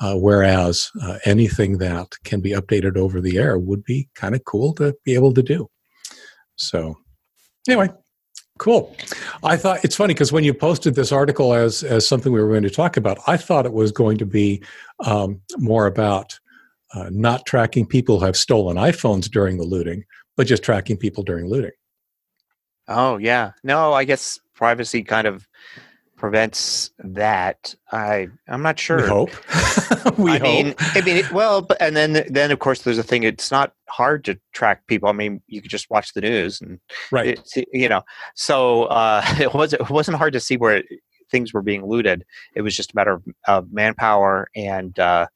uh, whereas uh, anything that can be updated over the air would be kind of cool to be able to do. So anyway cool. I thought it's funny because when you posted this article as as something we were going to talk about i thought it was going to be um, more about uh, not tracking people who have stolen iphones during the looting but just tracking people during looting Oh yeah. No, I guess privacy kind of prevents that. I I'm not sure. We hope. we I hope. mean, I mean, it, well, but, and then then of course there's a thing. It's not hard to track people. I mean, you could just watch the news and right. It, you know, so uh, it was it wasn't hard to see where it, things were being looted. It was just a matter of, of manpower and uh,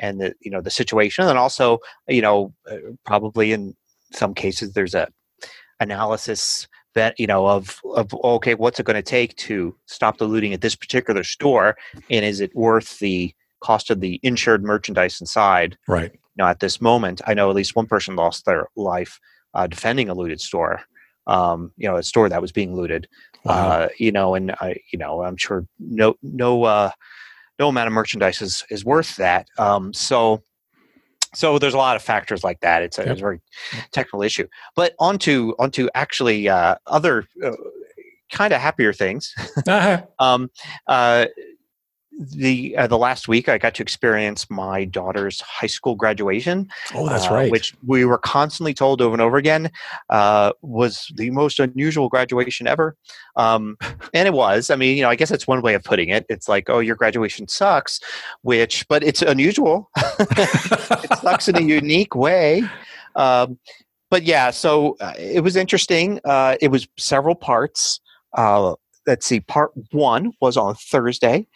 and the you know the situation, and also you know uh, probably in some cases there's a analysis that you know of of okay what's it going to take to stop the looting at this particular store and is it worth the cost of the insured merchandise inside right you know at this moment i know at least one person lost their life uh, defending a looted store um, you know a store that was being looted wow. uh, you know and i you know i'm sure no no uh no amount of merchandise is, is worth that um so so there's a lot of factors like that. It's a, Yep. it's a very technical issue. But onto onto actually uh, other uh, kind of happier things. Ah, Um, uh, the uh, the last week I got to experience my daughter's high school graduation. oh that's uh, right Which we were constantly told over and over again uh, was the most unusual graduation ever. Um, and it was. I mean, you know, I guess that's one way of putting it. It's like, oh, your graduation sucks, which, but it's unusual. it sucks in a unique way. Um, but yeah, so uh, it was interesting. Uh, it was several parts. Uh, let's see. Part one was on Thursday.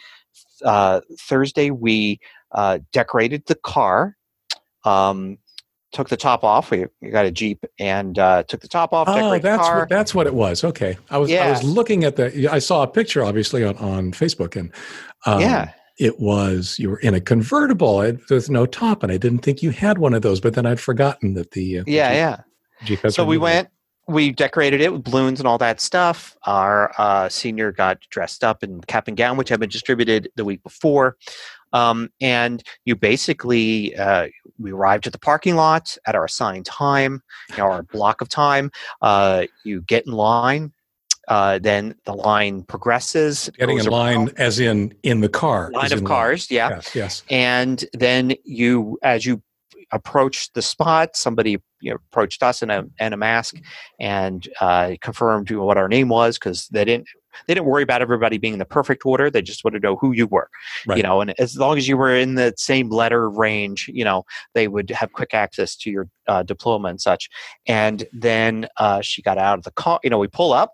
Uh, Thursday, we uh, decorated the car. Um, took the top off. We, we got a Jeep and uh, took the top off. Oh, the that's car. what, that's what it was. Okay, I was I was looking at the. I saw a picture, obviously, on, on Facebook, and um, yeah. it was you were in a convertible. It, there's no top, and I didn't think you had one of those. But then I'd forgotten that the, uh, the Yeah, Jeep- yeah. Jeep so we went we decorated it with balloons and all that stuff. Our uh, senior got dressed up in cap and gown which had been distributed the week before. Um, and you basically uh, we arrived at the parking lot at our assigned time you know, our block of time. Uh, you get in line uh, then the line progresses. Getting in line, around- as in in the car. line of in cars yeah. Yes, yes. and then you as you approached the spot somebody you know, approached us in a, in a mask and uh, confirmed what our name was because they didn't they didn't worry about everybody being in the perfect order they just wanted to know who you were Right. you know and as long as you were in the same letter range you know they would have quick access to your uh, diploma and such and then uh, she got out of the car you know we pull up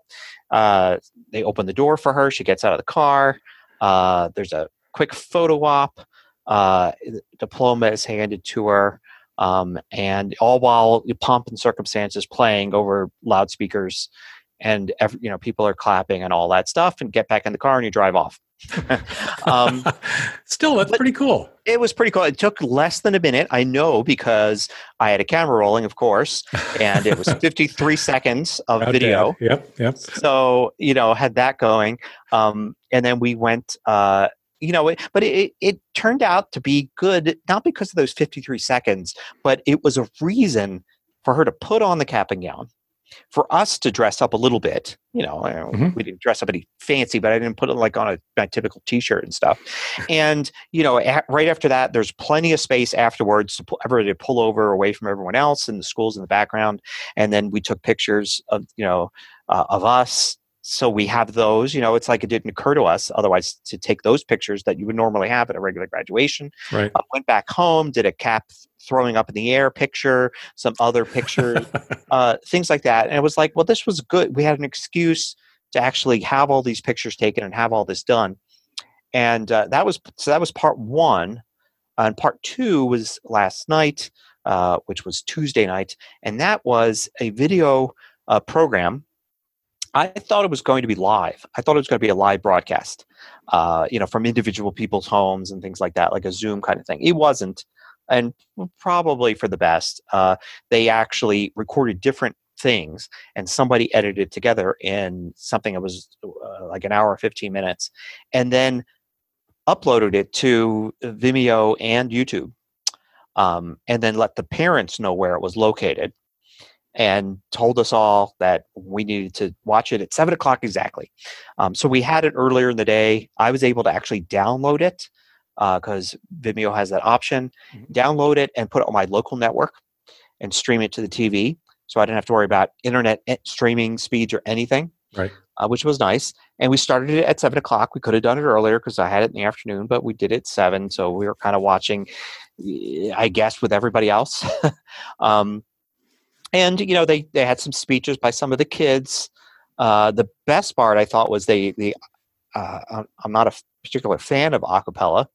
uh, they open the door for her she gets out of the car uh, there's a quick photo op uh, diploma is handed to her um, and all while the pomp and circumstances playing over loudspeakers and every, you know people are clapping and all that stuff and get back in the car and you drive off um, Still, that's pretty cool. it was pretty cool it took less than a minute i know because i had a camera rolling of course and it was 53 seconds of video. Yep, yep. so you know had that going um, and then we went uh, you know it, but it, it turned out to be good not because of those 53 seconds but it was a reason for her to put on the cap and gown for us to dress up a little bit you know Mhm. we didn't dress up any fancy but i didn't put it like on a my typical t-shirt and stuff and you know a right after that there's plenty of space afterwards to pull, everybody to pull over away from everyone else and the schools in the background and then we took pictures of you know uh, of us so we have those you know it's like it didn't occur to us otherwise to take those pictures that you would normally have at a regular graduation Right. uh, went back home did a cap throwing up in the air picture some other pictures uh, things like that. And it was like well this was good. We had an excuse to actually have all these pictures taken and have all this done. And uh, that was so that was part one. And part two was last night uh, which was tuesday night. And that was a video uh, program i thought it was going to be live. I thought it was going to be a live broadcast uh, you know from individual people's homes and things like that like a zoom kind of thing. It wasn't and probably for the best uh, they actually recorded different things and somebody edited it together in something that was uh, like an hour 15 minutes and then uploaded it to vimeo and youtube um, and then let the parents know where it was located and told us all that we needed to watch it at seven o'clock exactly um, so we had it earlier in the day i was able to actually download it because vimeo has that option Mhm. download it and put it on my local network and stream it to the tv so I didn't have to worry about internet eh, streaming speeds or anything. Right. Uh, which was nice. And we started it at seven o'clock. We could have done it earlier because I had it in the afternoon, but we did it at seven. So we were kind of watching, eh, I guess, with everybody else. um, and you know, they they had some speeches by some of the kids. Uh, the best part I thought was they the uh, I'm- not a particular fan of acapella,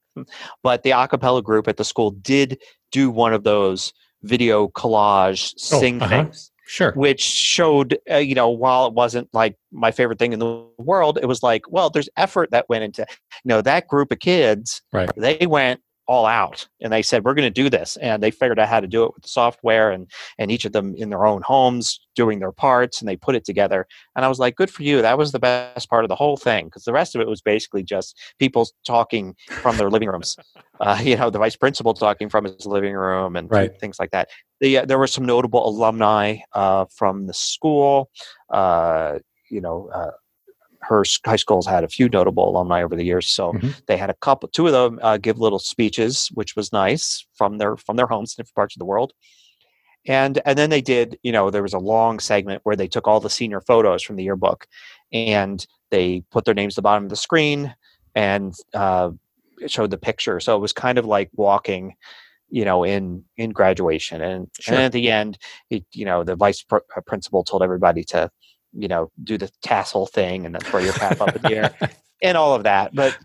but the acapella group at the school did do one of those video collage Oh, sing uh-huh. things Sure. which showed uh, you know while it wasn't like my favorite thing in the world it was like well there's effort that went into you know that group of kids Right. they went all out and they said we're going to do this and they figured out how to do it with the software and and each of them in their own homes doing their parts and they put it together and i was like good for you that was the best part of the whole thing because the rest of it was basically just people talking from their living rooms uh, you know the vice principal talking from his living room and Right. things like that the, uh, there were some notable alumni uh, from the school uh, you know uh, her high school's had a few notable alumni over the years so Mhm. they had a couple two of them uh, give little speeches which was nice from their from their homes in different parts of the world and and then they did you know there was a long segment where they took all the senior photos from the yearbook and they put their names at the bottom of the screen and uh, showed the picture so it was kind of like walking you know in in graduation and, Sure. and at the end it, you know the vice pr- uh, principal told everybody to you know do the tassel thing and then throw your cap up in the air and all of that but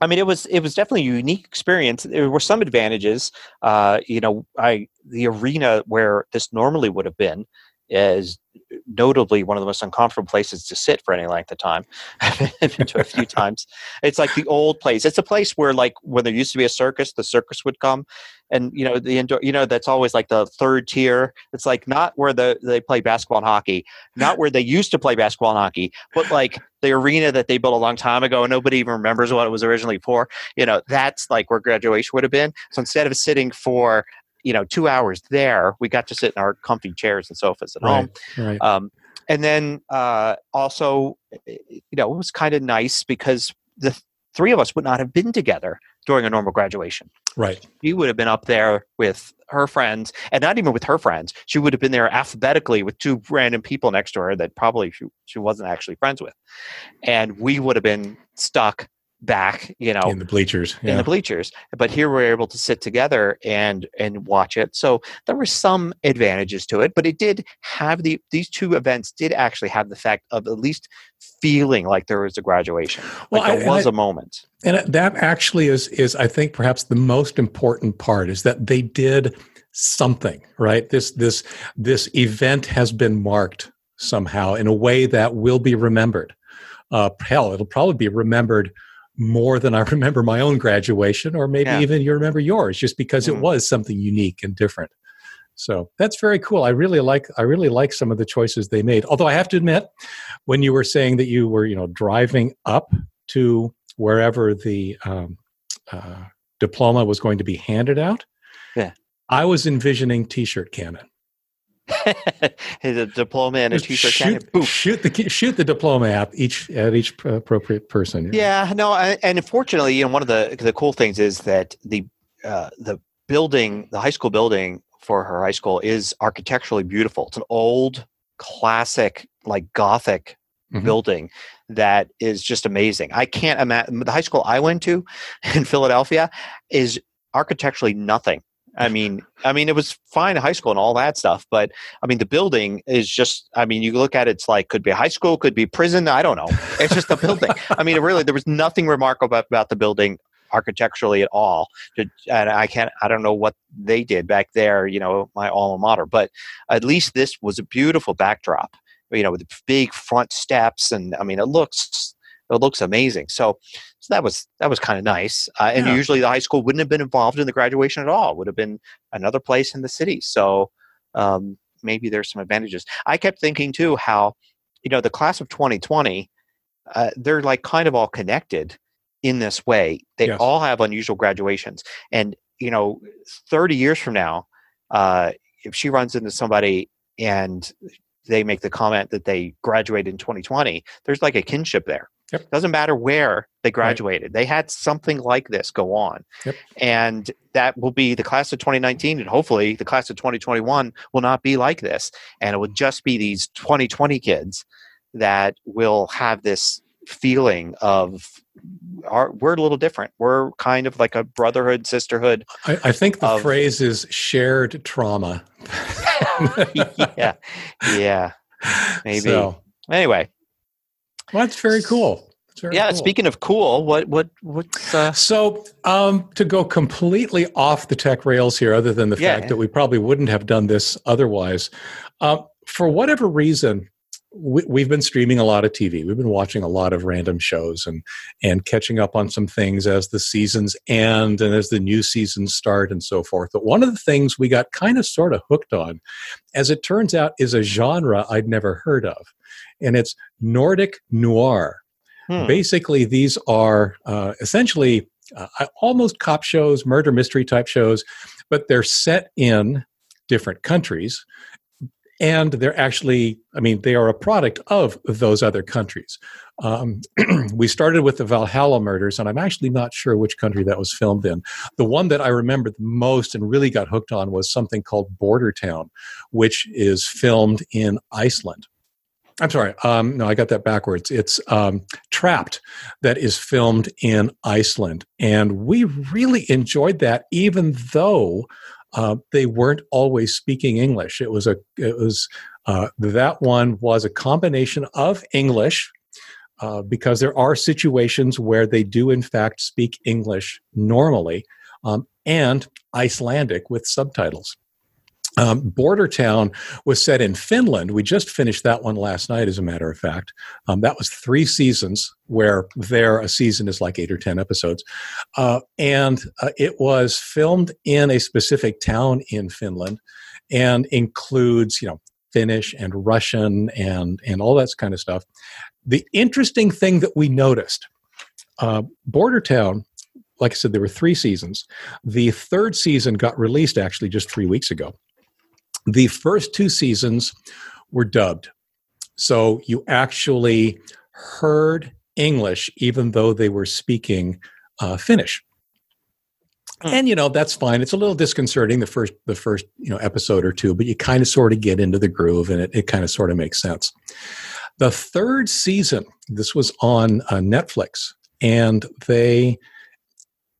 I mean, it was it was definitely a unique experience. There were some advantages. Uh, you know, I the arena where this normally would have been is notably one of the most uncomfortable places to sit for any length of time. I've been to a few times. It's like the old place. It's a place where, like, when there used to be a circus, the circus would come, and you know the indoor. You know, that's always like the third tier. It's like not where the they play basketball and hockey, not where they used to play basketball and hockey, but like the arena that they built a long time ago and nobody even remembers what it was originally for you know that's like where graduation would have been so instead of sitting for you know two hours there we got to sit in our comfy chairs and sofas at home Right. Right. um, and then uh, also eh, you know it was kind of nice because the three of us would not have been together during a normal graduation Right. she would have been up there with her friends and not even with her friends she would have been there alphabetically with two random people next to her that probably she, she wasn't actually friends with and we would have been stuck back you know In the bleachers. in the bleachers but here we're able to sit together and and watch it so there were some advantages to it but it did have the these two events did actually have the fact of at least feeling like there was a graduation Well, like there and was I- a moment And that actually is is I think perhaps the most important part is that they did something, right? This this this event has been marked somehow in a way that will be remembered. Uh, hell, it'll probably be remembered more than I remember my own graduation, or maybe Yeah. even you remember yours, just because it Mm. was something unique and different. So that's very cool. I really like I really like some of the choices they made. Although I have to admit, when you were saying that you were you know driving up to wherever the um, uh, diploma was going to be handed out, Yeah. I was envisioning T-shirt cannon. A diploma and a t-shirt shoot, cannon. Shoot the shoot the diploma at each at each appropriate person. Yeah, no, I- and unfortunately, you know, one of the the cool things is that the uh, the building, the high school building for her high school, is architecturally beautiful. It's an old, classic, like Gothic Mhm. building that is just amazing. I can't imagine the high school I went to in Philadelphia is architecturally nothing. I mean, I mean, it was fine high school and all that stuff, but I mean, the building is just. I mean, you look at it, it's like could be high school, could be prison. I don't know. It's just a building. I mean, really, there was nothing remarkable about, the building architecturally at all. And I can't, I don't know what they did back there. You know, my alma mater, but at least this was a beautiful backdrop. You know, with the big front steps, and I mean, it looks, it looks amazing. So, so that was that was kind of nice. Uh, and Yeah. usually, the high school wouldn't have been involved in the graduation at all. It would have been another place in the city. So um, maybe there's some advantages. I kept thinking too how, you know, the class of 2020, uh, they're like kind of all connected in this way. They Yes. all have unusual graduations, and you know, 30 years from now, uh, if she runs into somebody and they make the comment that they graduated in 2020, there's like a kinship there. Yep. Doesn't matter where they graduated. They had something like this go on. Yep. And that will be the class of 2019 and hopefully the class of 2021 will not be like this and it will just be these 2020 kids that will have this feeling of our, we're a little different. We're kind of like a brotherhood, sisterhood. I, I think the Of- phrase is shared trauma. yeah. Yeah. Maybe. So, Anyway, well, that's very cool. Very yeah. cool. Speaking of cool, what what what? Uh, So, um, to go completely off the tech rails here, other than the Yeah. fact that we probably wouldn't have done this otherwise, uh, for whatever reason, we, we've been streaming a lot of TV. We've been watching a lot of random shows and and catching up on some things as the seasons end and as the new seasons start and so forth. But one of the things we got kind of sort of hooked on, as it turns out, is a genre I'd never heard of, and it's Nordic noir. hmm. Basically, these are uh, essentially uh, almost cop shows, murder mystery type shows, but they're set in different countries. And they're actually, I mean, they are a product of those other countries. Um, we started with the Valhalla murders, and I'm actually not sure which country that was filmed in. The one that I remember the most and really got hooked on was something called Border Town, which is filmed in Iceland. I'm sorry. Um, no, I got that backwards. It's um, Trapped, that is filmed in Iceland, and we really enjoyed that, even though uh, they weren't always speaking English. It was a. It was uh, that one was a combination of English. Uh, because there are situations where they do, in fact, speak English normally, um, and Icelandic with subtitles. Um, Border Town was set in Finland. We just finished that one last night, as a matter of fact. Um, that was three seasons, where there a season is like eight or 10 episodes. Uh, and uh, it was filmed in a specific town in Finland and includes, you know, Finnish and Russian and, and all that kind of stuff. The interesting thing that we noticed uh, Border Town like I said, there were three seasons. The third season got released actually just three weeks ago. The first two seasons were dubbed. So you actually heard English even though they were speaking uh, Finnish. Hmm. And you know that's fine. It's a little disconcerting the first the first you know episode or two, but you kind of sort of get into the groove, and it, it kind of sort of makes sense. The third season, this was on uh, Netflix, and they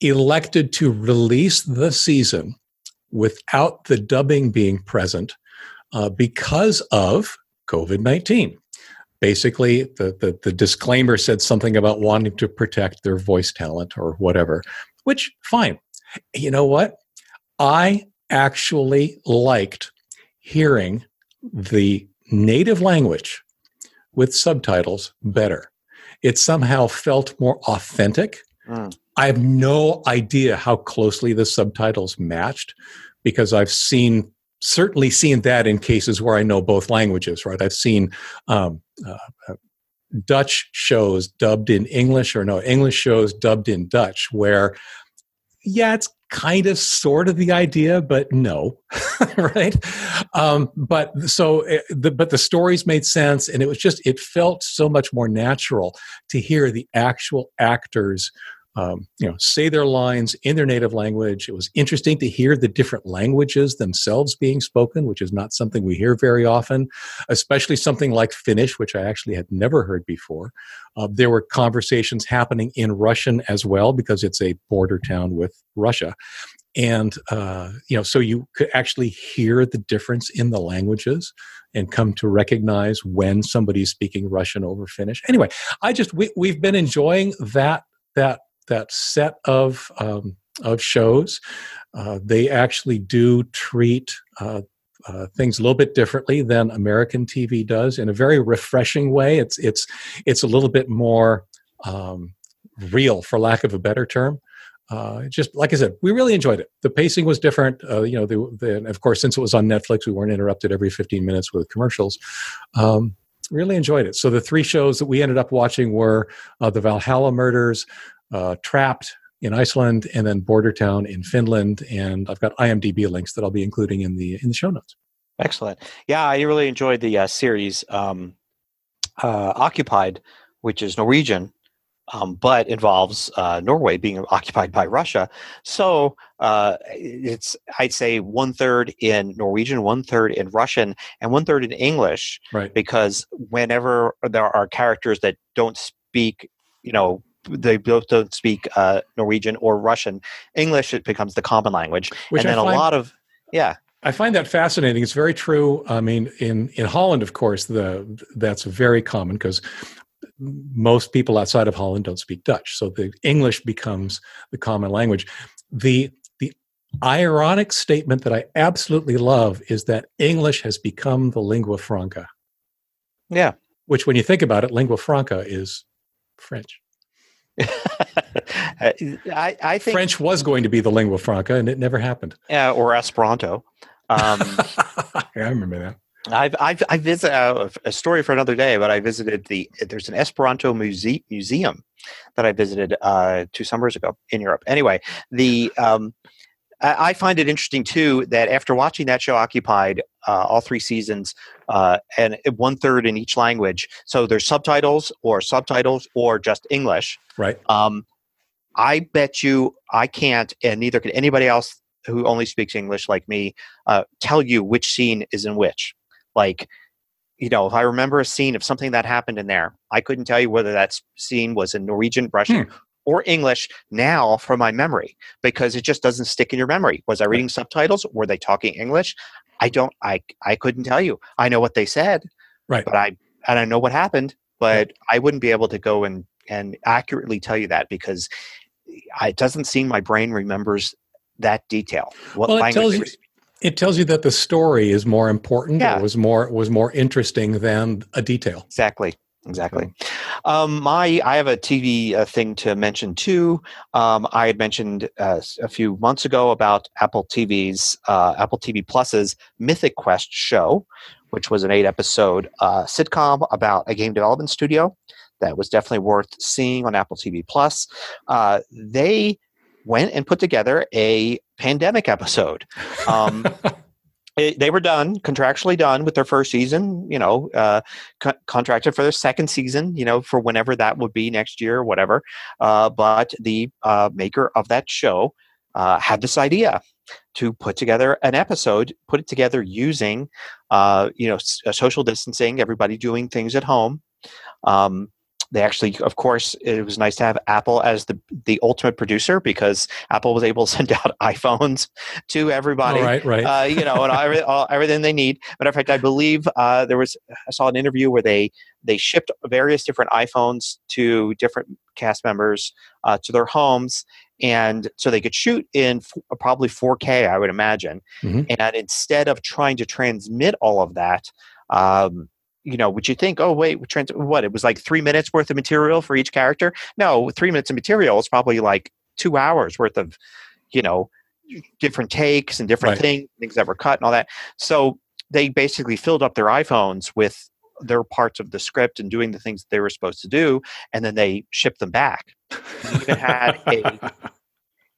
elected to release the season without the dubbing being present uh, because of COVID 19. Basically, the, the, the disclaimer said something about wanting to protect their voice talent or whatever, which, fine. You know what? I actually liked hearing the native language with subtitles better. It somehow felt more authentic. Mm. I have no idea how closely the subtitles matched because I've seen certainly seen that in cases where I know both languages. Right, I've seen um, uh, Dutch shows dubbed in English or no English shows dubbed in Dutch, where yeah, it's kind of sort of the idea, but no, right? Um, but so, it, the, but the stories made sense, and it was just it felt so much more natural to hear the actual actors um, you know, say their lines in their native language. It was interesting to hear the different languages themselves being spoken, which is not something we hear very often, especially something like Finnish, which I actually had never heard before. Uh, there were conversations happening in Russian as well because it's a border town with Russia. And, uh, you know, so you could actually hear the difference in the languages and come to recognize when somebody's speaking Russian over Finnish. Anyway, I just, we, we've been enjoying that, that that set of um, of shows. Uh, they actually do treat uh, uh, things a little bit differently than American TV does in a very refreshing way. It's it's it's a little bit more um, real, for lack of a better term. Uh, just like I said, we really enjoyed it. The pacing was different. Uh, you know, the, the, of course, since it was on Netflix, we weren't interrupted every 15 minutes with commercials. Um, really enjoyed it. So the three shows that we ended up watching were uh, the Valhalla Murders, uh, Trapped in Iceland, and then Border Town in Finland. And I've got IMDb links that I'll be including in the in the show notes. Excellent. Yeah, I really enjoyed the uh, series um, uh, Occupied, which is Norwegian, um, but involves uh, Norway being occupied by Russia. So uh, it's I'd say one third in Norwegian, one third in Russian, and one third in English. Right. Because whenever there are characters that don't speak, you know, they both don't speak uh, Norwegian or Russian. English it becomes the common language, Which and then find, a lot of yeah. I find that fascinating. It's very true. I mean, in in Holland, of course, the that's very common because most people outside of Holland don't speak Dutch, so the English becomes the common language. The the ironic statement that I absolutely love is that English has become the lingua franca. Yeah. Which, when you think about it, lingua franca is French. I, I think French was going to be the lingua franca, and it never happened. Yeah, or Esperanto. Um, I remember that. I've I've I visit uh, a story for another day, but I visited the there's an Esperanto muse- museum that I visited uh, two summers ago in Europe. Anyway, the um, I, I find it interesting too that after watching that show occupied uh, all three seasons uh, and one third in each language, so there's subtitles or subtitles or just English. Right. Um, I bet you I can't, and neither can anybody else who only speaks English like me uh, tell you which scene is in which. Like, you know, if I remember a scene of something that happened in there, I couldn't tell you whether that scene was in Norwegian, Russian, Hmm. Or English now from my memory because it just doesn't stick in your memory. Was I reading subtitles? Were they talking English? I don't. I I couldn't tell you. I know what they said, Right. but I and I know what happened, but I wouldn't be able to go and and accurately tell you that because I- it doesn't seem my brain remembers that detail. What Well, it language tells you- It tells you that the story is more important. Yeah. It was more was more interesting than a detail. Exactly. Exactly. Um, my, I have a TV uh, thing to mention too. Um, I had mentioned uh, a few months ago about Apple TV's uh, Apple TV Plus's Mythic Quest show, which was an eight-episode uh, sitcom about a game development studio that was definitely worth seeing on Apple TV Plus. Uh, they went and put together a pandemic episode. Um, it, they were done contractually done with their first season you know uh, co- contracted for their second season you know for whenever that would be next year or whatever. Uh, but the uh, maker of that show uh, had this idea to put together an episode put it together using uh, you know s- uh, social distancing everybody doing things at home. Um, they actually of course it was nice to have apple as the the ultimate producer because apple was able to send out iphones to everybody All right, right. uh, you know, and every, all, everything they need. Matter of fact, I believe uh, there was I saw an interview where they they shipped various different iPhones to different cast members uh, to their homes, and so they could shoot in f- probably 4K, I would imagine. Mhm. And instead of trying to transmit all of that. Um, you know, would you think, oh wait, what? It was like three minutes worth of material for each character. No, three minutes of material is probably like two hours worth of, you know, different takes and different Right. things, things that were cut and all that. So they basically filled up their iPhones with their parts of the script and doing the things that they were supposed to do, and then they shipped them back. They even had a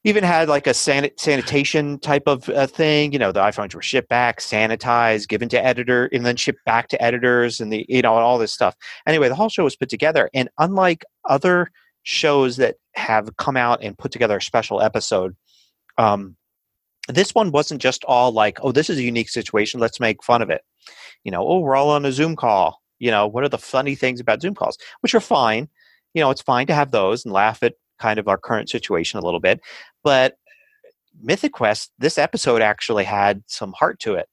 even had like a sanit- sanitation type of uh, thing. You know, the iPhones were shipped back, sanitized, given to editor, and then shipped back to editors, and the you know all this stuff. Anyway, the whole show was put together, and unlike other shows that have come out and put together a special episode, um, this one wasn't just all like, "Oh, this is a unique situation. Let's make fun of it." You know, oh, we're all on a Zoom call. You know, what are the funny things about Zoom calls? Which are fine. You know, it's fine to have those and laugh at kind of our current situation a little bit. But Mythic Quest, this episode actually had some heart to it.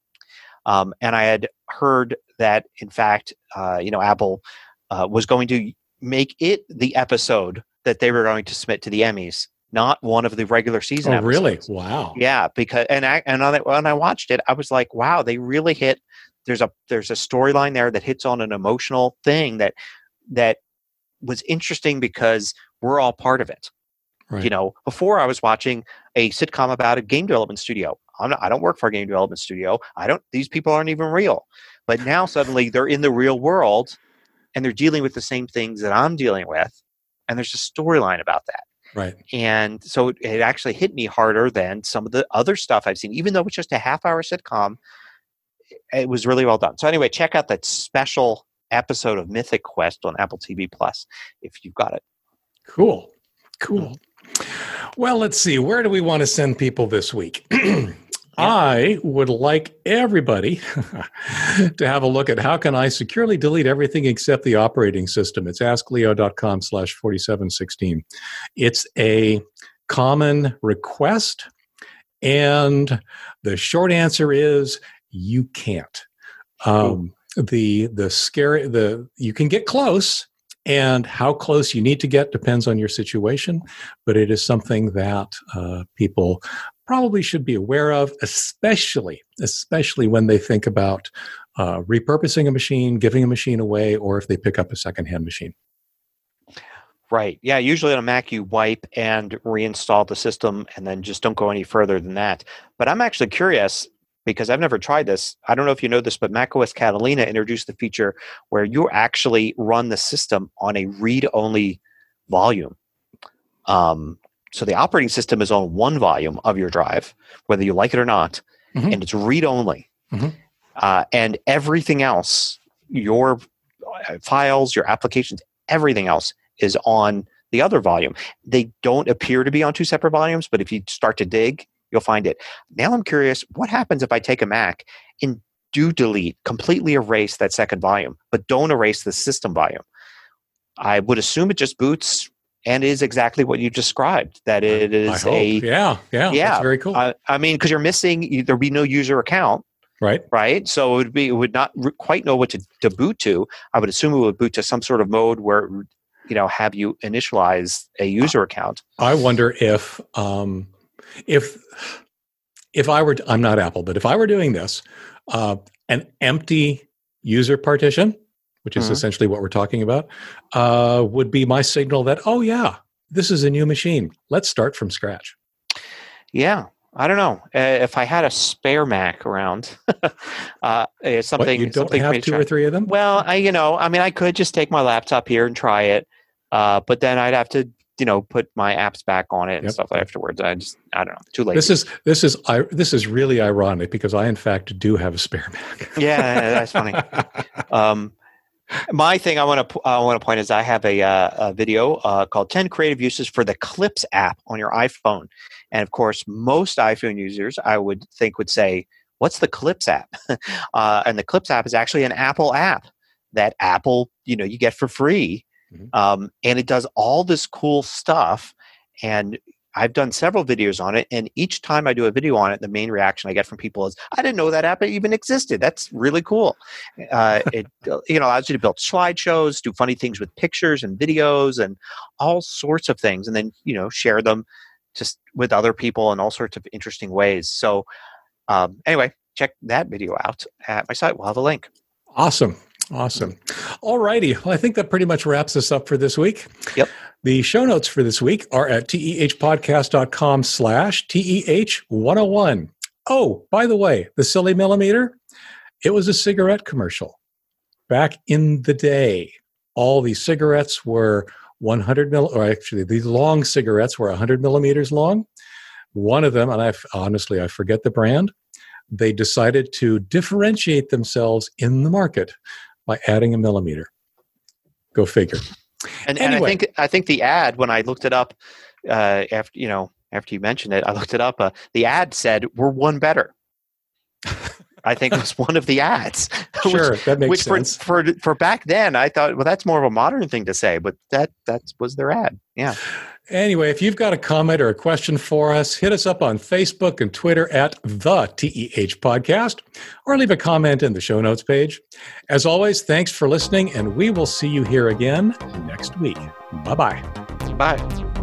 Um, and I had heard that, in fact, uh, you know, Apple uh, was going to make it the episode that they were going to submit to the Emmys, not one of the regular season. oh, really? Wow. Yeah, because and I and on it- when I watched it, I was like, wow, they really hit. There's a there's a storyline there that hits on an emotional thing that that was interesting because we're all part of it. Right. You know, before I was watching a sitcom about a game development studio. I'm not, I don't work for a game development studio. I don't. These people aren't even real. But now suddenly they're in the real world, and they're dealing with the same things that I'm dealing with, and there's a storyline about that Right. and so it- it actually hit me harder than some of the other stuff I've seen. Even though it's just a half hour sitcom, it was really well done. So anyway, check out that special episode of Mythic Quest on Apple TV Plus if you've got it. Cool. Cool. Well, let's see. Where do we want to send people this week? I would like everybody to have a look at how can I securely delete everything except the operating system. It's askleo.com slash 4716. It's a common request. And the short answer is you can't. Um, the the scary the you can get close And how close you need to get depends on your situation, but it is something that uh, people probably should be aware of, especially especially when they think about uh, repurposing a machine, giving a machine away, or if they pick up a secondhand machine. Right. Yeah. Usually on a Mac, you wipe and reinstall the system and then just don't go any further than that. But I'm actually curious because I've never tried this. I don't know if you know this, but macOS Catalina introduced the feature where you actually run the system on a read only volume. Um, so the operating system is on one volume of your drive, whether you like it or not, mm-hmm. and it's read only. Mm-hmm. Uh, and everything else, your uh, files, your applications, everything else is on the other volume. They don't appear to be on two separate volumes, but if you start to dig, you'll find it. Now I'm curious what happens if I take a Mac and do delete, completely erase that second volume, but don't erase the system volume? I would assume it just boots and is exactly what you described that it is a yeah yeah yeah very cool. Uh, i mean because you're missing there'd be no user account right. right? So it would be it would not re- quite know what to, to boot to. I would assume it would boot to some sort of mode where you know have you initialize a user account. I wonder if um if if i were i'm not apple but if i were doing this uh an empty user partition which is mm-hmm. essentially what we're talking about uh would be my signal that oh yeah this is a new machine let's start from scratch yeah I don't know uh, if I had a spare Mac around. uh, something what, you don't something have two or three of them. Well, I you know I mean I could just take my laptop here and try it, uh, but then I'd have to, you know, put my apps back on it and yep. stuff afterwards. I just, I don't know, too late. This is this is I, this is really ironic because I, in fact, do have a spare Mac. yeah, that's funny. Um, my thing I want to I want to point is I have a, uh, a video uh, called 10 creative uses for the Clips app on your iPhone, and of course, most iPhone users I would think would say, "What's the Clips app?" uh, and the Clips app is actually an Apple app that Apple you know you get for free Mm-hmm. Um, and it does all this cool stuff. And I've done several videos on it, and each time I do a video on it, the main reaction I get from people is, "I didn't know that app even existed. That's really cool." Uh, it you know allows you to build slideshows, do funny things with pictures and videos, and all sorts of things, and then you know share them just with other people in all sorts of interesting ways. So um, anyway, check that video out at my site. We'll have a link. Awesome. Awesome. All righty. Well, I think that pretty much wraps us up for this week. Yep. The show notes for this week are at tehpodcast.com slash TEH101. Oh, by the way, the silly millimeter, it was a cigarette commercial. Back in the day, all these cigarettes were 100 mil, or actually, these long cigarettes were 100 millimeters long. One of them, and I honestly I forget the brand, they decided to differentiate themselves in the market by adding a millimeter. Go figure. And, anyway. and I think I think the ad when I looked it up uh, after you know after you mentioned it, I looked it up. Uh, the ad said we're one better. I think was one of the ads. Sure, which, that makes which sense. For, for for back then, I thought, well, that's more of a modern thing to say, but that that was their ad. Yeah. Anyway, if you've got a comment or a question for us, hit us up on Facebook and Twitter at the TEH Podcast, or leave a comment in the show notes page. As always, thanks for listening, and we will see you here again next week. Bye-bye. Bye.